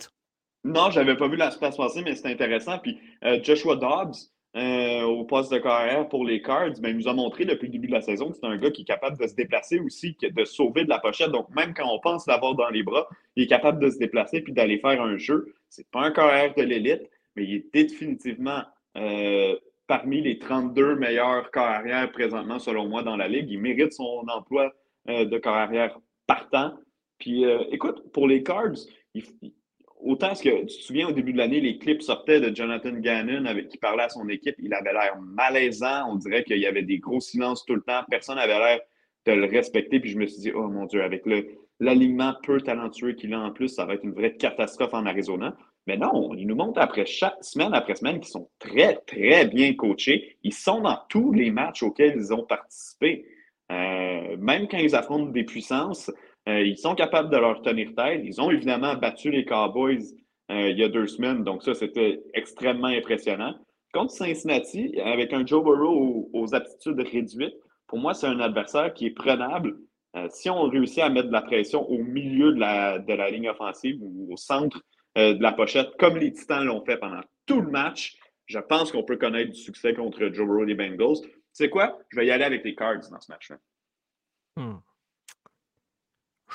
Non, j'avais pas vu la stat passer, mais c'est intéressant. Puis euh, Joshua Dobbs, euh, au poste de carrière pour les Cards, ben, il nous a montré depuis le début de la saison que c'est un gars qui est capable de se déplacer aussi, de sauver de la pochette. Donc, même quand on pense l'avoir dans les bras, il est capable de se déplacer puis d'aller faire un jeu. C'est pas un carrière de l'élite, mais il est définitivement euh, parmi les 32 meilleurs carrières présentement, selon moi, dans la Ligue. Il mérite son emploi de carrière partant. Puis, écoute, pour les Cards, il, autant ce que tu te souviens au début de l'année, les clips sortaient de Jonathan Gannon avec, qui parlait à son équipe. Il avait l'air malaisant. On dirait qu'il y avait des gros silences tout le temps. Personne n'avait l'air de le respecter. Puis je me suis dit, oh mon Dieu, avec l'alignement peu talentueux qu'il a en plus, ça va être une vraie catastrophe en Arizona. Mais non, il nous montre après semaine après semaine qu'ils sont très, très bien coachés. Ils sont dans tous les matchs auxquels ils ont participé. Euh, même quand ils affrontent des puissances, euh, ils sont capables de leur tenir tête. Ils ont évidemment battu les Cowboys euh, il y a deux semaines, donc ça, c'était extrêmement impressionnant. Contre Cincinnati, avec un Joe Burrow aux, aptitudes réduites, pour moi, c'est un adversaire qui est prenable. Euh, si on réussit à mettre de la pression au milieu de la, ligne offensive ou au centre de la pochette, comme les Titans l'ont fait pendant tout le match, je pense qu'on peut connaître du succès contre Joe Burrow les Bengals. Tu sais quoi? Je vais y aller avec les Cards dans ce match-là. Hmm.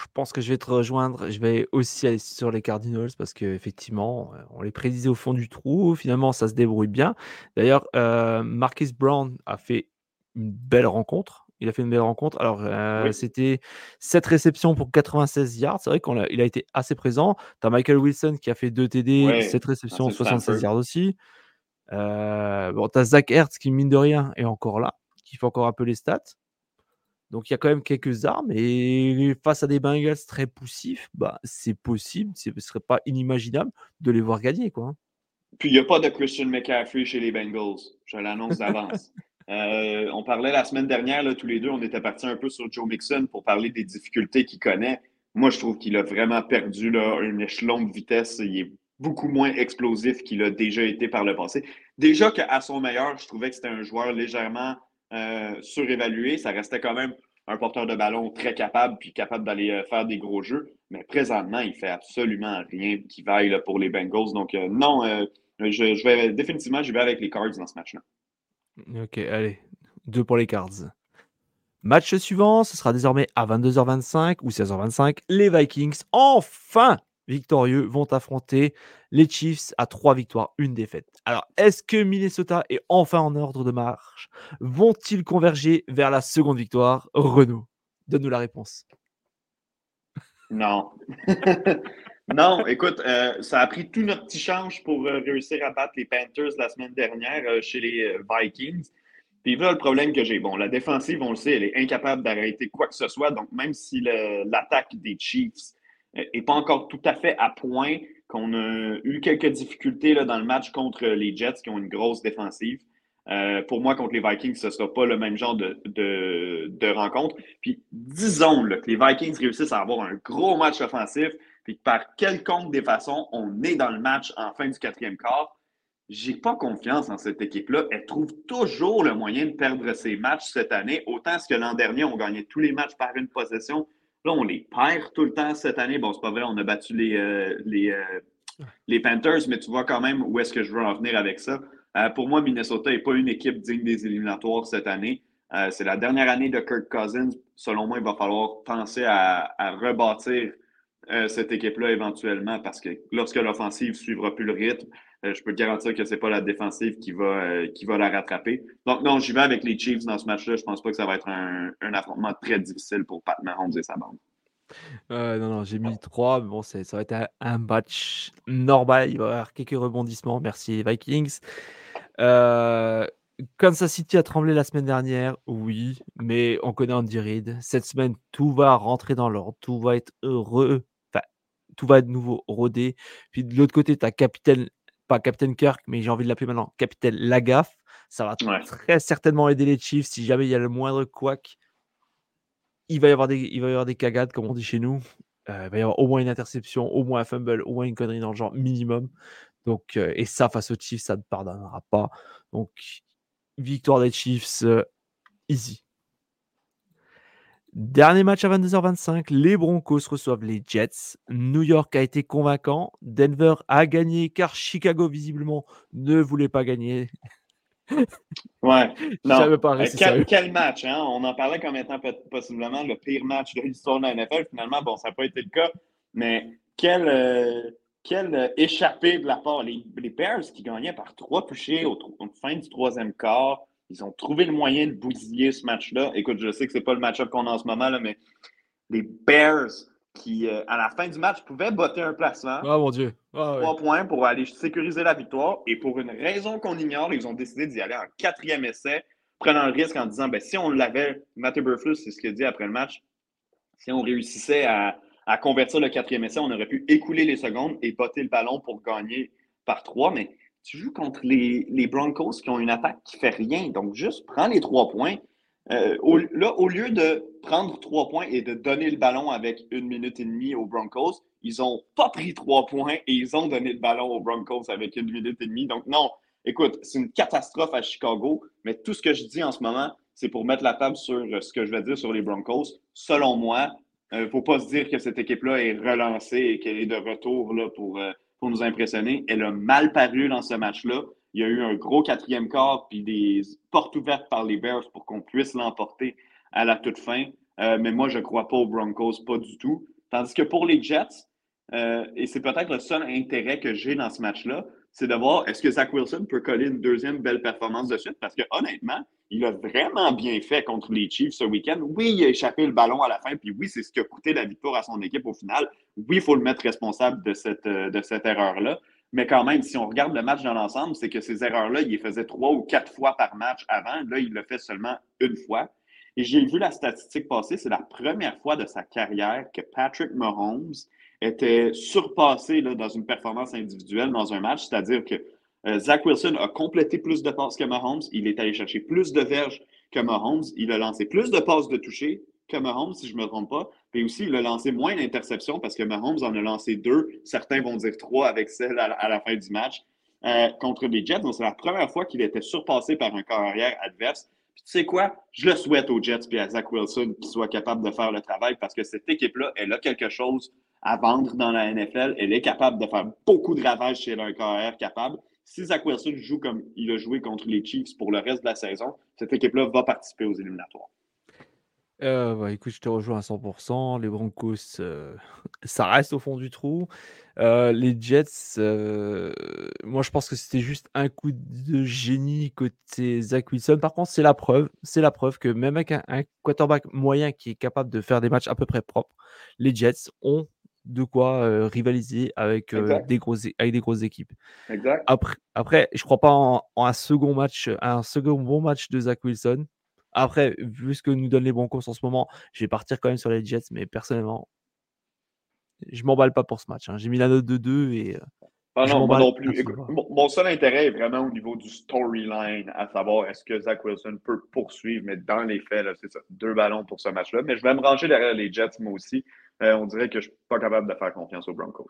Je pense que je vais te rejoindre. Je vais aussi aller sur les Cardinals parce qu'effectivement, euh, on les prédisait au fond du trou. Finalement, ça se débrouille bien. D'ailleurs, euh, Marcus Brown a fait une belle rencontre. Il a fait une belle rencontre. Alors, euh, c'était 7 réceptions pour 96 yards. C'est vrai qu'il a, été assez présent. Tu as Michael Wilson qui a fait 2 TD, 7 réceptions, 76 yards aussi. bon, tu as Zach Hertz qui, mine de rien, est encore là, qui fait encore un peu les stats. Donc il y a quand même quelques armes et face à des Bengals très poussifs, bah, c'est possible, ce ne serait pas inimaginable de les voir gagner. Quoi. Hein. Puis il n'y a pas de Christian McCaffrey chez les Bengals, je l'annonce d'avance. Euh, on parlait la semaine dernière, là, tous les deux, on était partis un peu sur Joe Mixon pour parler des difficultés qu'il connaît. Moi, je trouve qu'il a vraiment perdu là, un échelon de vitesse. Il est beaucoup moins explosif qu'il a déjà été par le passé. Déjà qu'à son meilleur, je trouvais que c'était un joueur légèrement euh, surévalué. Ça restait quand même un porteur de ballon très capable puis capable d'aller euh, faire des gros jeux. Mais présentement, il fait absolument rien qui vaille pour les Bengals. Donc, euh, non, je, vais définitivement, je vais avec les Cards dans ce match-là. OK, allez. Deux pour les Cards. Match suivant, ce sera désormais à 22h25 ou 16h25. Les Vikings, enfin victorieux, vont affronter les Chiefs à trois victoires, une défaite. Alors, est-ce que Minnesota est enfin en ordre de marche? Vont-ils converger vers la seconde victoire? Renaud, donne-nous la réponse. Non. non, écoute, euh, ça a pris tout notre petit change pour euh, réussir à battre les Panthers la semaine dernière euh, chez les Vikings. Puis là, le problème que j'ai, bon, la défensive, on le sait, elle est incapable d'arrêter quoi que ce soit. Donc, même si l'attaque des Chiefs n'est pas encore tout à fait à point, qu'on a eu quelques difficultés là, dans le match contre les Jets qui ont une grosse défensive. Euh, pour moi, contre les Vikings, ce ne sera pas le même genre de, de, rencontre. Puis disons que les Vikings réussissent à avoir un gros match offensif, puis que par quelconque des façons, on est dans le match en fin du quatrième quart. J'ai pas confiance en cette équipe-là. Elle trouve toujours le moyen de perdre ses matchs cette année, autant que l'an dernier, on gagnait tous les matchs par une possession. Là, on les perd tout le temps cette année. Bon, c'est pas vrai, on a battu les, euh, les, euh, les, Panthers, mais tu vois quand même où est-ce que je veux en venir avec ça. Euh, pour moi, Minnesota n'est pas une équipe digne des éliminatoires cette année. c'est la dernière année de Kirk Cousins. Selon moi, il va falloir penser à, rebâtir cette équipe-là éventuellement parce que lorsque l'offensive ne suivra plus le rythme, je peux te garantir que ce n'est pas la défensive qui va, qui va la rattraper. Donc, non, j'y vais avec les Chiefs dans ce match-là. Je ne pense pas que ça va être un, affrontement très difficile pour Pat Mahomes et sa bande non, non, j'ai mis 3, mais bon, ça va être un, match normal. Il va y avoir quelques rebondissements. Merci, Vikings. Euh, Kansas City a tremblé la semaine dernière, oui, mais on connaît Andy Reid. Cette semaine, tout va rentrer dans l'ordre, tout va être heureux. Enfin, tout va être nouveau rodé. Puis de l'autre côté, tu as capitaine, pas capitaine Kirk, mais j'ai envie de l'appeler maintenant capitaine Lagaffe. Ça va très certainement aider les Chiefs si jamais il y a le moindre couac. Il va y avoir des, il va y avoir des cagades, comme on dit chez nous. Euh, il va y avoir au moins une interception, au moins un fumble, au moins une connerie dans le genre minimum. Donc, euh, et ça, face aux Chiefs, ça ne pardonnera pas. Donc, victoire des Chiefs, euh, easy. Dernier match à 22h25, les Broncos reçoivent les Jets. New York a été convaincant. Denver a gagné car Chicago, visiblement, ne voulait pas gagner. Ouais, non. Pas euh, quel, quel, match, hein? On en parlait comme étant possiblement le pire match de l'histoire de la NFL. Finalement, bon, ça n'a pas été le cas, mais quel, euh, quel euh, échappé de la part. Les, les, Bears qui gagnaient par trois touchés au, fin du troisième quart. Ils ont trouvé le moyen de bousiller ce match-là. Écoute, je sais que ce n'est pas le match-up qu'on a en ce moment, là, mais les Bears qui, euh, à la fin du match, pouvaient botter un placement. Ah, mon Dieu. Ah, trois points pour aller sécuriser la victoire. Et pour une raison qu'on ignore, ils ont décidé d'y aller en quatrième essai, prenant le risque en disant ben, si on l'avait, Matt Burflus, c'est ce qu'il a dit après le match, si on réussissait à, à, convertir le quatrième essai, on aurait pu écouler les secondes et botter le ballon pour gagner par trois. Mais tu joues contre les, les Broncos qui ont une attaque qui fait rien. Donc, juste prends les trois points euh, là, au lieu de prendre trois points et de donner le ballon avec une minute et demie aux Broncos, ils n'ont pas pris trois points et ils ont donné le ballon aux Broncos avec une minute et demie. Donc, non, écoute, c'est une catastrophe à Chicago, mais tout ce que je dis en ce moment, c'est pour mettre la table sur ce que je vais dire sur les Broncos. Selon moi, il euh, ne faut pas se dire que cette équipe-là est relancée et qu'elle est de retour là, pour, euh, pour nous impressionner. Elle a mal paru dans ce match-là. Il y a eu un gros quatrième quart puis des portes ouvertes par les Bears pour qu'on puisse l'emporter à la toute fin. Euh, mais moi, je ne crois pas aux Broncos, pas du tout. Tandis que pour les Jets, euh, et c'est peut-être le seul intérêt que j'ai dans ce match-là, c'est de voir est-ce que Zach Wilson peut coller une deuxième belle performance de suite? Parce que honnêtement, il a vraiment bien fait contre les Chiefs ce week-end. Oui, il a échappé le ballon à la fin, puis oui, c'est ce qui a coûté la victoire à son équipe au final. Oui, il faut le mettre responsable de cette, euh, de cette erreur-là. Mais quand même, si on regarde le match dans l'ensemble, c'est que ces erreurs-là, il les faisait trois ou quatre fois par match avant. Là, il le fait seulement une fois. Et j'ai vu la statistique passer. C'est la première fois de sa carrière que Patrick Mahomes était surpassé dans une performance individuelle dans un match. C'est-à-dire que euh, Zach Wilson a complété plus de passes que Mahomes. Il est allé chercher plus de verges que Mahomes. Il a lancé plus de passes de toucher que Mahomes, si je ne me trompe pas. Puis aussi, il a lancé moins d'interceptions parce que Mahomes en a lancé deux. Certains vont dire trois avec celle à, la fin du match euh, contre les Jets. Donc, c'est la première fois qu'il était surpassé par un carrière adverse. Puis tu sais quoi? Je le souhaite aux Jets et à Zach Wilson qu'ils soient capables de faire le travail parce que cette équipe-là, elle a quelque chose à vendre dans la NFL. Elle est capable de faire beaucoup de ravages chez un carrière capable. Si Zach Wilson joue comme il a joué contre les Chiefs pour le reste de la saison, cette équipe-là va participer aux éliminatoires. Euh, bah, écoute, je te rejoins à 100% Les Broncos, euh, ça reste au fond du trou. Euh, les Jets, moi, je pense que c'était juste un coup de génie côté Zach Wilson. Par contre, c'est la preuve, c'est la preuve que même avec un, quarterback moyen qui est capable de faire des matchs à peu près propres, les Jets ont de quoi rivaliser avec des grosses avec des grosses équipes. Exact. Après, après, je crois pas en, en un second match, un second bon match de Zach Wilson. Après, vu ce que nous donnent les Broncos en ce moment, je vais partir quand même sur les Jets, mais personnellement, je m'emballe pas pour ce match. Hein. J'ai mis la note de 2 et. Euh, ah non, moi non plus. mon seul intérêt est vraiment au niveau du storyline, à savoir est-ce que Zach Wilson peut poursuivre, mais dans les faits, c'est ça, deux ballons pour ce match-là. Mais je vais me ranger derrière les Jets, moi aussi. Euh, on dirait que je ne suis pas capable de faire confiance aux Broncos.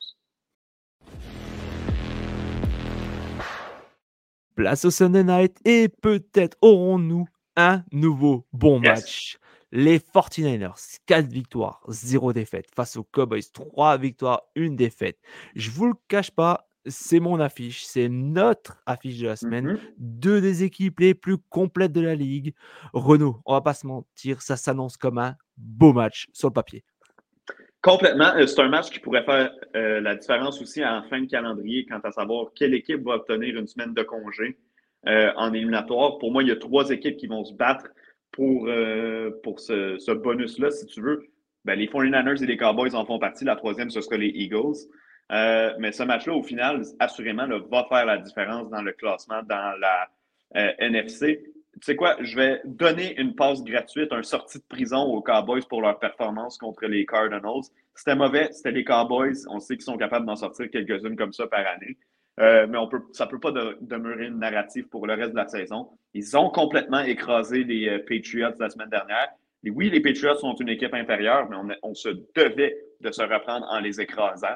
Place au Sunday Night et peut-être aurons-nous un nouveau bon match. Les 49ers, 4 victoires, 0 défaite. Face aux Cowboys, 3 victoires, 1 défaite. Je vous le cache pas, c'est mon affiche, c'est notre affiche de la semaine. Mm-hmm. Deux des équipes les plus complètes de la ligue. Renault, on va pas se mentir, ça s'annonce comme un beau match sur le papier. Complètement. Euh, c'est un match qui pourrait faire euh, la différence aussi en fin de calendrier quant à savoir quelle équipe va obtenir une semaine de congé. Euh, en éliminatoire. Pour moi, il y a trois équipes qui vont se battre pour, euh, pour ce, bonus-là, si tu veux. Ben, les 49ers et les Cowboys en font partie. La troisième, ce sera les Eagles. Euh, mais ce match-là, au final, assurément, va faire la différence dans le classement dans la NFC. Tu sais quoi, je vais donner une passe gratuite, un sortie de prison aux Cowboys pour leur performance contre les Cardinals. C'était mauvais, c'était les Cowboys. On sait qu'ils sont capables d'en sortir quelques-unes comme ça par année. Euh, mais ça ne peut pas demeurer une narrative pour le reste de la saison. Ils ont complètement écrasé les euh, Patriots la semaine dernière. Oui, les Patriots sont une équipe inférieure, mais on se devait de se reprendre en les écrasant.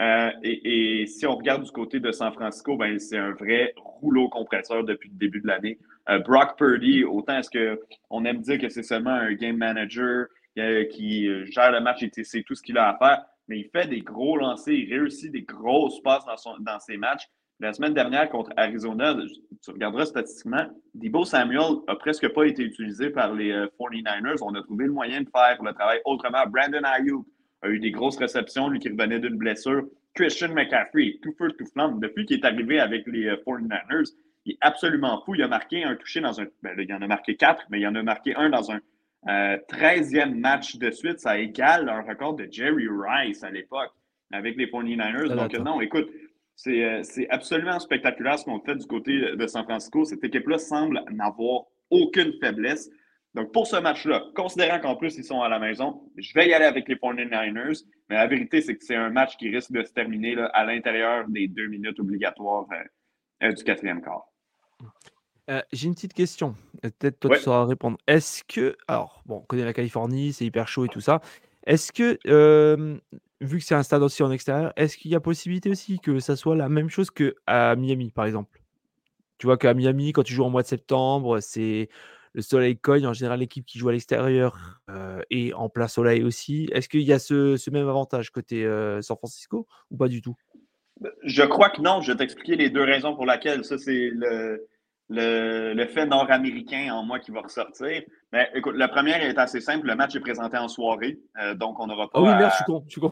Euh, et, si on regarde du côté de San Francisco, ben, c'est un vrai rouleau compresseur depuis le début de l'année. Euh, Brock Purdy, autant est-ce qu'on aime dire que c'est seulement un game manager euh, qui gère le match et c'est tout ce qu'il a à faire, mais il fait des gros lancers, il réussit des grosses passes dans, dans ses matchs. La semaine dernière contre Arizona, tu regarderas statistiquement, Debo Samuel a presque pas été utilisé par les 49ers. On a trouvé le moyen de faire le travail autrement. Brandon Ayuk, a eu des grosses réceptions, lui qui revenait d'une blessure. Christian McCaffrey, tout feu, tout flamme. Depuis qu'il est arrivé avec les 49ers, euh, il est absolument fou. Il a marqué un touché dans un. Ben, il en a marqué quatre, mais il en a marqué un dans un 13e euh, match de suite. Ça égale un record de Jerry Rice à l'époque avec les 49ers. Donc, non, écoute, euh, c'est absolument spectaculaire ce qu'on fait du côté de San Francisco. Cette équipe-là semble n'avoir aucune faiblesse. Donc, pour ce match-là, considérant qu'en plus, ils sont à la maison, je vais y aller avec les 49ers. Mais la vérité, c'est que c'est un match qui risque de se terminer à l'intérieur des deux minutes obligatoires euh, euh, du quatrième quart. Euh, j'ai une petite question. Peut-être toi, tu sauras répondre. Est-ce que. Alors, bon, on connaît la Californie, c'est hyper chaud et tout ça. Est-ce que, vu que c'est un stade aussi en extérieur, est-ce qu'il y a possibilité aussi que ça soit la même chose qu'à Miami, par exemple? Tu vois qu'à Miami, quand tu joues en mois de septembre, c'est le soleil cogne. En général, l'équipe qui joue à l'extérieur euh, est en plein soleil aussi. Est-ce qu'il y a ce, même avantage côté euh, San Francisco ou pas du tout? Bah, je crois que non. Je vais t'expliquer les deux raisons pour lesquelles. Ça, c'est le, le, fait nord-américain en moi qui va ressortir. Mais écoute, la première est assez simple. Le match est présenté en soirée, euh, donc on n'aura pas à,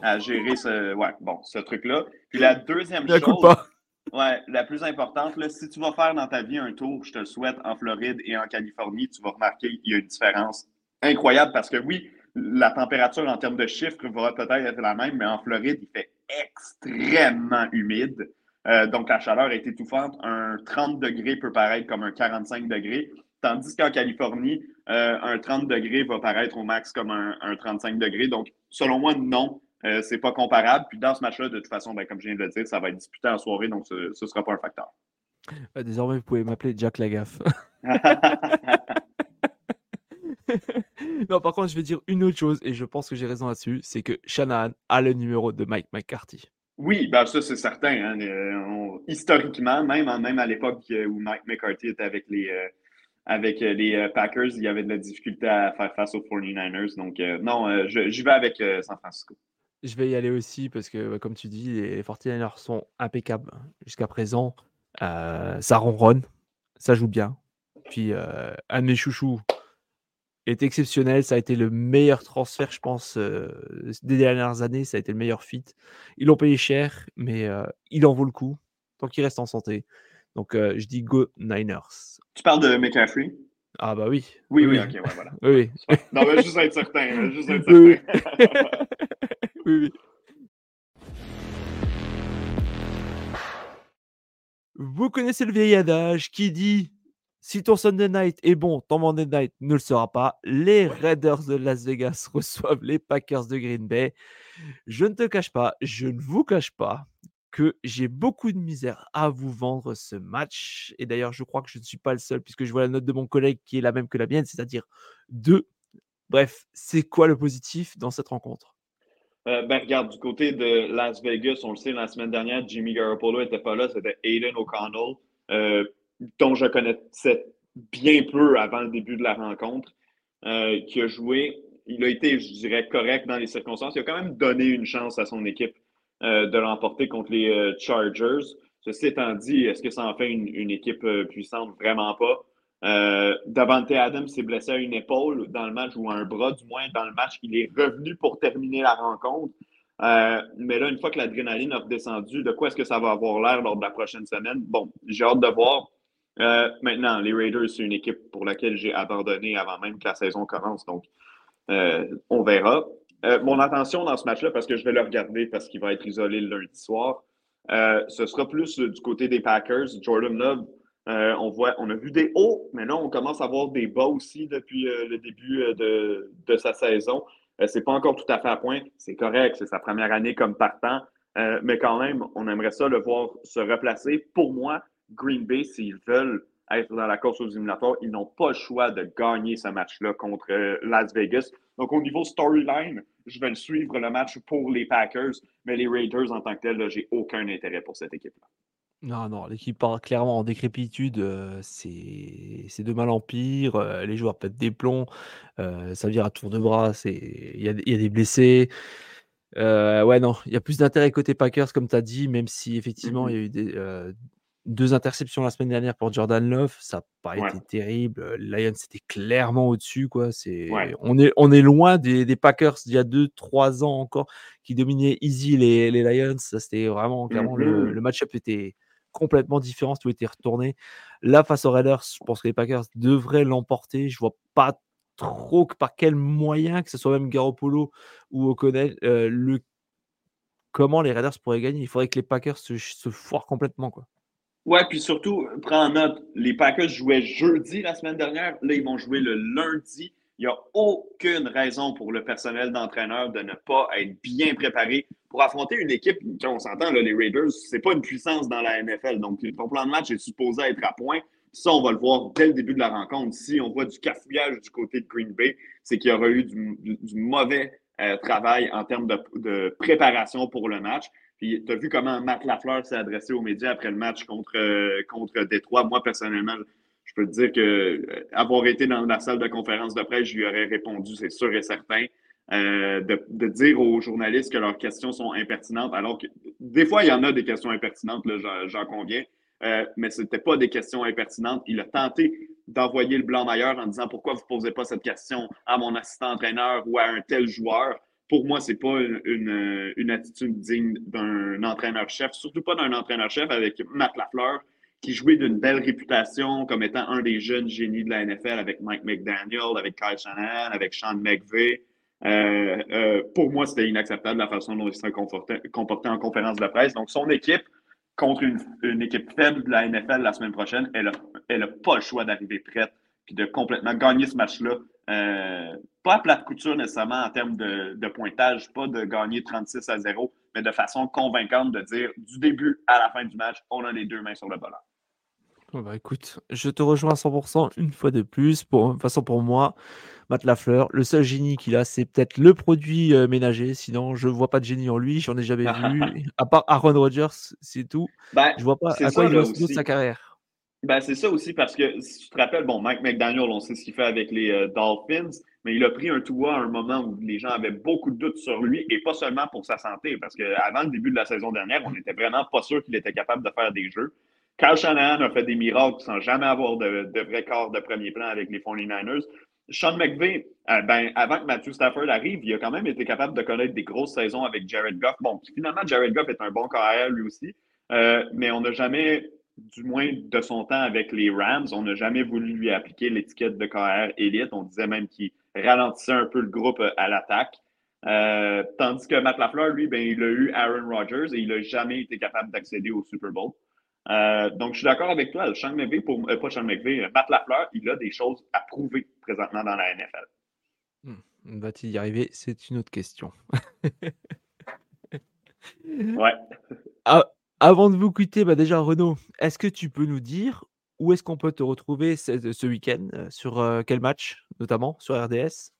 à, gérer ce, ouais, bon, ce truc-là. Puis la deuxième chose. Pas. Ouais, la plus importante, là, si tu vas faire dans ta vie un tour, je te le souhaite, en Floride et en Californie, tu vas remarquer qu'il y a une différence incroyable parce que oui, la température en termes de chiffres va peut-être être la même, mais en Floride, il fait extrêmement humide. Euh, donc, la chaleur est étouffante. Un 30 degrés peut paraître comme un 45 degrés, tandis qu'en Californie, euh, un 30 degrés va paraître au max comme un, un 35 degrés. Donc, selon moi, non. Euh, c'est pas comparable. Puis dans ce match-là, de toute façon, ben, comme je viens de le dire, ça va être disputé en soirée, donc ce ne sera pas un facteur. désormais, vous pouvez m'appeler Jack Lagaffe. non, par contre, je vais dire une autre chose, et je pense que j'ai raison là-dessus, c'est que Shanahan a le numéro de Mike McCarthy. Oui, ben ça c'est certain. Hein. Euh, historiquement, même, même à l'époque où Mike McCarthy était avec les, euh, avec les Packers, il y avait de la difficulté à faire face aux 49ers. Donc non, j'y vais avec San Francisco. Je vais y aller aussi parce que, bah, comme tu dis, les 49ers sont impeccables jusqu'à présent. Euh, ça ronronne, ça joue bien. Puis, euh, un de mes chouchous est exceptionnel. Ça a été le meilleur transfert, je pense, euh, des dernières années. Ça a été le meilleur fit. Ils l'ont payé cher, mais il en vaut le coup tant qu'il reste en santé. Donc, je dis go Niners. Tu parles de McCaffrey? Ah bah oui. Oui, oui, ok, ouais, voilà. oui. Non, mais juste être certain. Juste être certain. oui, oui. Vous connaissez le vieil adage qui dit si ton Sunday night est bon, ton Monday night ne le sera pas. Les Raiders de Las Vegas reçoivent les Packers de Green Bay. Je ne te cache pas, je ne vous cache pas que j'ai beaucoup de misère à vous vendre ce match. Et d'ailleurs, je crois que je ne suis pas le seul, puisque je vois la note de mon collègue qui est la même que la mienne, c'est-à-dire 2. Bref, c'est quoi le positif dans cette rencontre? Euh, ben, regarde, du côté de Las Vegas, on le sait, la semaine dernière, Jimmy Garoppolo n'était pas là, c'était Aiden O'Connell, euh, dont je connaissais bien peu avant le début de la rencontre, euh, qui a joué. Il a été, je dirais, correct dans les circonstances. Il a quand même donné une chance à son équipe de l'emporter contre les Chargers. Ceci étant dit, est-ce que ça en fait une équipe puissante? Vraiment pas. Euh, Davante Adams s'est blessé à une épaule dans le match ou à un bras, du moins dans le match. Il est revenu pour terminer la rencontre. Euh, mais là, une fois que l'adrénaline a redescendu, de quoi est-ce que ça va avoir l'air lors de la prochaine semaine? Bon, j'ai hâte de voir. Euh, maintenant, les Raiders, c'est une équipe pour laquelle j'ai abandonné avant même que la saison commence. Donc, on verra. mon attention dans ce match-là, parce que je vais le regarder parce qu'il va être isolé le lundi soir, ce sera plus du côté des Packers. Jordan Love on, voit, on a vu des hauts, mais là, on commence à voir des bas aussi depuis le début de, de, sa saison. c'est pas encore tout à fait à point. C'est correct, c'est sa première année comme partant. mais quand même, on aimerait ça le voir se replacer. Pour moi, Green Bay, s'ils veulent être dans la course aux éliminatoires, ils n'ont pas le choix de gagner ce match-là contre euh, Las Vegas. Donc, au niveau storyline, je vais suivre le match pour les Packers, mais les Raiders en tant que tel, j'ai aucun intérêt pour cette équipe-là. Non, non, l'équipe part clairement en décrépitude. Euh, c'est de mal en pire. Euh, les joueurs pètent des plombs. ça vire à tour de bras. Il y a, y a, des blessés. ouais, non, il y a plus d'intérêt côté Packers, comme tu as dit, même si effectivement, il y a eu des, deux interceptions la semaine dernière pour Jordan Love, ça n'a pas été terrible. Lions c'était clairement au-dessus. quoi. C'est, on, est, on est loin des, Packers d'il y a deux, trois ans encore qui dominaient easy les, les Lions. Ça, c'était vraiment clairement le, mmh match-up était complètement différent. Tout était retourné. Là, face aux Raiders, je pense que les Packers devraient l'emporter. Je vois pas trop par quel moyen, que ce soit même Garoppolo ou O'Connell, le comment les Raiders pourraient gagner. Il faudrait que les Packers se, se foirent complètement. quoi. Ouais, puis surtout, prends en note, les Packers jouaient jeudi la semaine dernière. Là, ils vont jouer le lundi. Il n'y a aucune raison pour le personnel d'entraîneur de ne pas être bien préparé pour affronter une équipe, on s'entend, les Raiders, c'est pas une puissance dans la NFL. Donc, ton plan de match est supposé être à point. Ça, on va le voir dès le début de la rencontre. Si on voit du cafouillage du côté de Green Bay, c'est qu'il y aura eu du, mauvais euh, travail en termes de, de, préparation pour le match. Puis, tu as vu comment Matt Lafleur s'est adressé aux médias après le match contre, euh, contre Détroit. Moi, personnellement, je peux te dire que euh, avoir été dans la salle de conférence de presse, je lui aurais répondu, c'est sûr et certain. Euh, de, dire aux journalistes que leurs questions sont impertinentes, alors que des fois, il y en a des questions impertinentes, j'en conviens, mais ce n'était pas des questions impertinentes. Il a tenté d'envoyer le blanc mailleur en disant pourquoi vous ne posez pas cette question à mon assistant entraîneur ou à un tel joueur? Pour moi, c'est pas une, une, attitude digne d'un entraîneur-chef, surtout pas d'un entraîneur-chef avec Matt Lafleur, qui jouait d'une belle réputation comme étant un des jeunes génies de la NFL avec Mike McDaniel, avec Kyle Shanahan, avec Sean McVay. Euh, euh, pour moi, c'était inacceptable la façon dont il s'est comporté, en conférence de presse. Donc, son équipe, contre une, équipe faible de la NFL la semaine prochaine, elle n'a pas le choix d'arriver prête et de complètement gagner ce match-là euh, pas à plate couture nécessairement en termes de, pointage, pas de gagner 36 à 0, mais de façon convaincante de dire du début à la fin du match, on a les deux mains sur le bah écoute, je te rejoins à 100% une fois de plus. Pour, de toute façon, pour moi, Matt Lafleur, le seul génie qu'il a, c'est peut-être le produit euh, ménager. Sinon, je ne vois pas de génie en lui. J'en ai jamais vu. À part Aaron Rodgers, c'est tout. Ben, je vois pas à quoi il va se sa carrière. Ben, c'est ça aussi parce que si tu te rappelles, bon, Mike McDaniel, on sait ce qu'il fait avec les euh, Dolphins, mais il a pris un toit à un moment où les gens avaient beaucoup de doutes sur lui et pas seulement pour sa santé, parce qu'avant le début de la saison dernière, on n'était vraiment pas sûr qu'il était capable de faire des jeux. Kyle Shanahan a fait des miracles sans jamais avoir de, vrai corps de premier plan avec les 49ers. Sean McVay, euh, ben, avant que Matthew Stafford arrive, il a quand même été capable de connaître des grosses saisons avec Jared Goff. Bon, finalement, Jared Goff est un bon carrière lui aussi, euh, mais on n'a jamais du moins de son temps avec les Rams, on n'a jamais voulu lui appliquer l'étiquette de KR élite. On disait même qu'il ralentissait un peu le groupe euh, à l'attaque. Euh, tandis que Matt Lafleur, lui, ben, il a eu Aaron Rodgers et il n'a jamais été capable d'accéder au Super Bowl. Euh, donc, je suis d'accord avec toi. Sean McVay, pour, pas Sean McVay, Matt Lafleur, il a des choses à prouver présentement dans la NFL. Hmm. Va-t-il y arriver? C'est une autre question. ouais. Ah, avant de vous quitter, bah déjà Renaud, est-ce que tu peux nous dire où est-ce qu'on peut te retrouver ce, week-end euh, Sur euh, quel match, notamment Sur RDS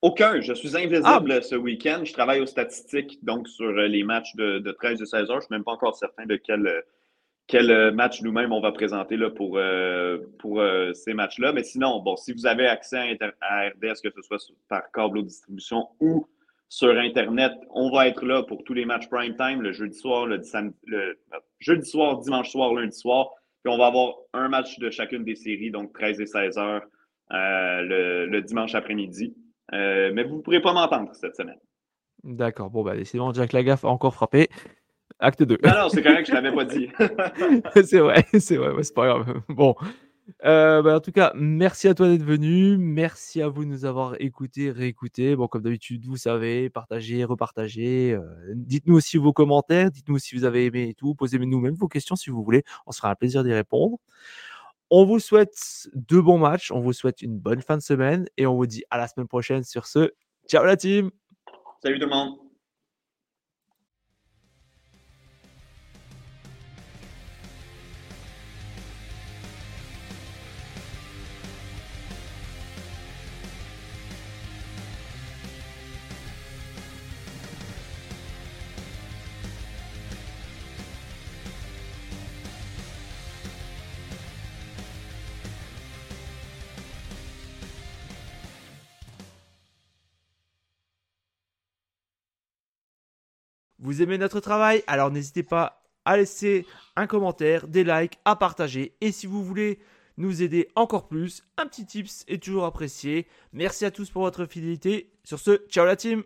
Aucun. Je suis invisible ah! ce week-end. Je travaille aux statistiques, donc sur euh, les matchs de, 13 et 16 heures. Je ne suis même pas encore certain de quel, quel match nous-mêmes on va présenter là, pour, pour ces matchs-là. Mais sinon, si vous avez accès à, RDS, que ce soit par câble ou distribution ou sur Internet. On va être là pour tous les matchs prime time, le jeudi soir, le, soir, dimanche soir, lundi soir. Puis on va avoir un match de chacune des séries, donc 13 et 16 heures euh, le, dimanche après-midi. Euh, mais vous ne pourrez pas m'entendre cette semaine. D'accord. Bon, bah, décidément, Jack Lagaffe a encore frappé. Acte 2. Non, non, c'est correct, je ne l'avais pas dit. c'est vrai, c'est vrai, c'est pas grave. Bon, euh, bah, en tout cas, merci à toi d'être venu. Merci à vous de nous avoir écoutés, réécoutés. Bon, comme d'habitude, vous savez, partagez, repartagez. Euh, dites-nous aussi vos commentaires. Dites-nous si vous avez aimé et tout. Posez-nous même vos questions si vous voulez. On sera un plaisir d'y répondre. On vous souhaite de bons matchs, on vous souhaite une bonne fin de semaine et on vous dit à la semaine prochaine sur ce. Ciao la team Salut tout le monde Vous aimez notre travail? Alors n'hésitez pas à laisser un commentaire, des likes, à partager. Et si vous voulez nous aider encore plus, un petit tips est toujours apprécié. Merci à tous pour votre fidélité. Sur ce, ciao la team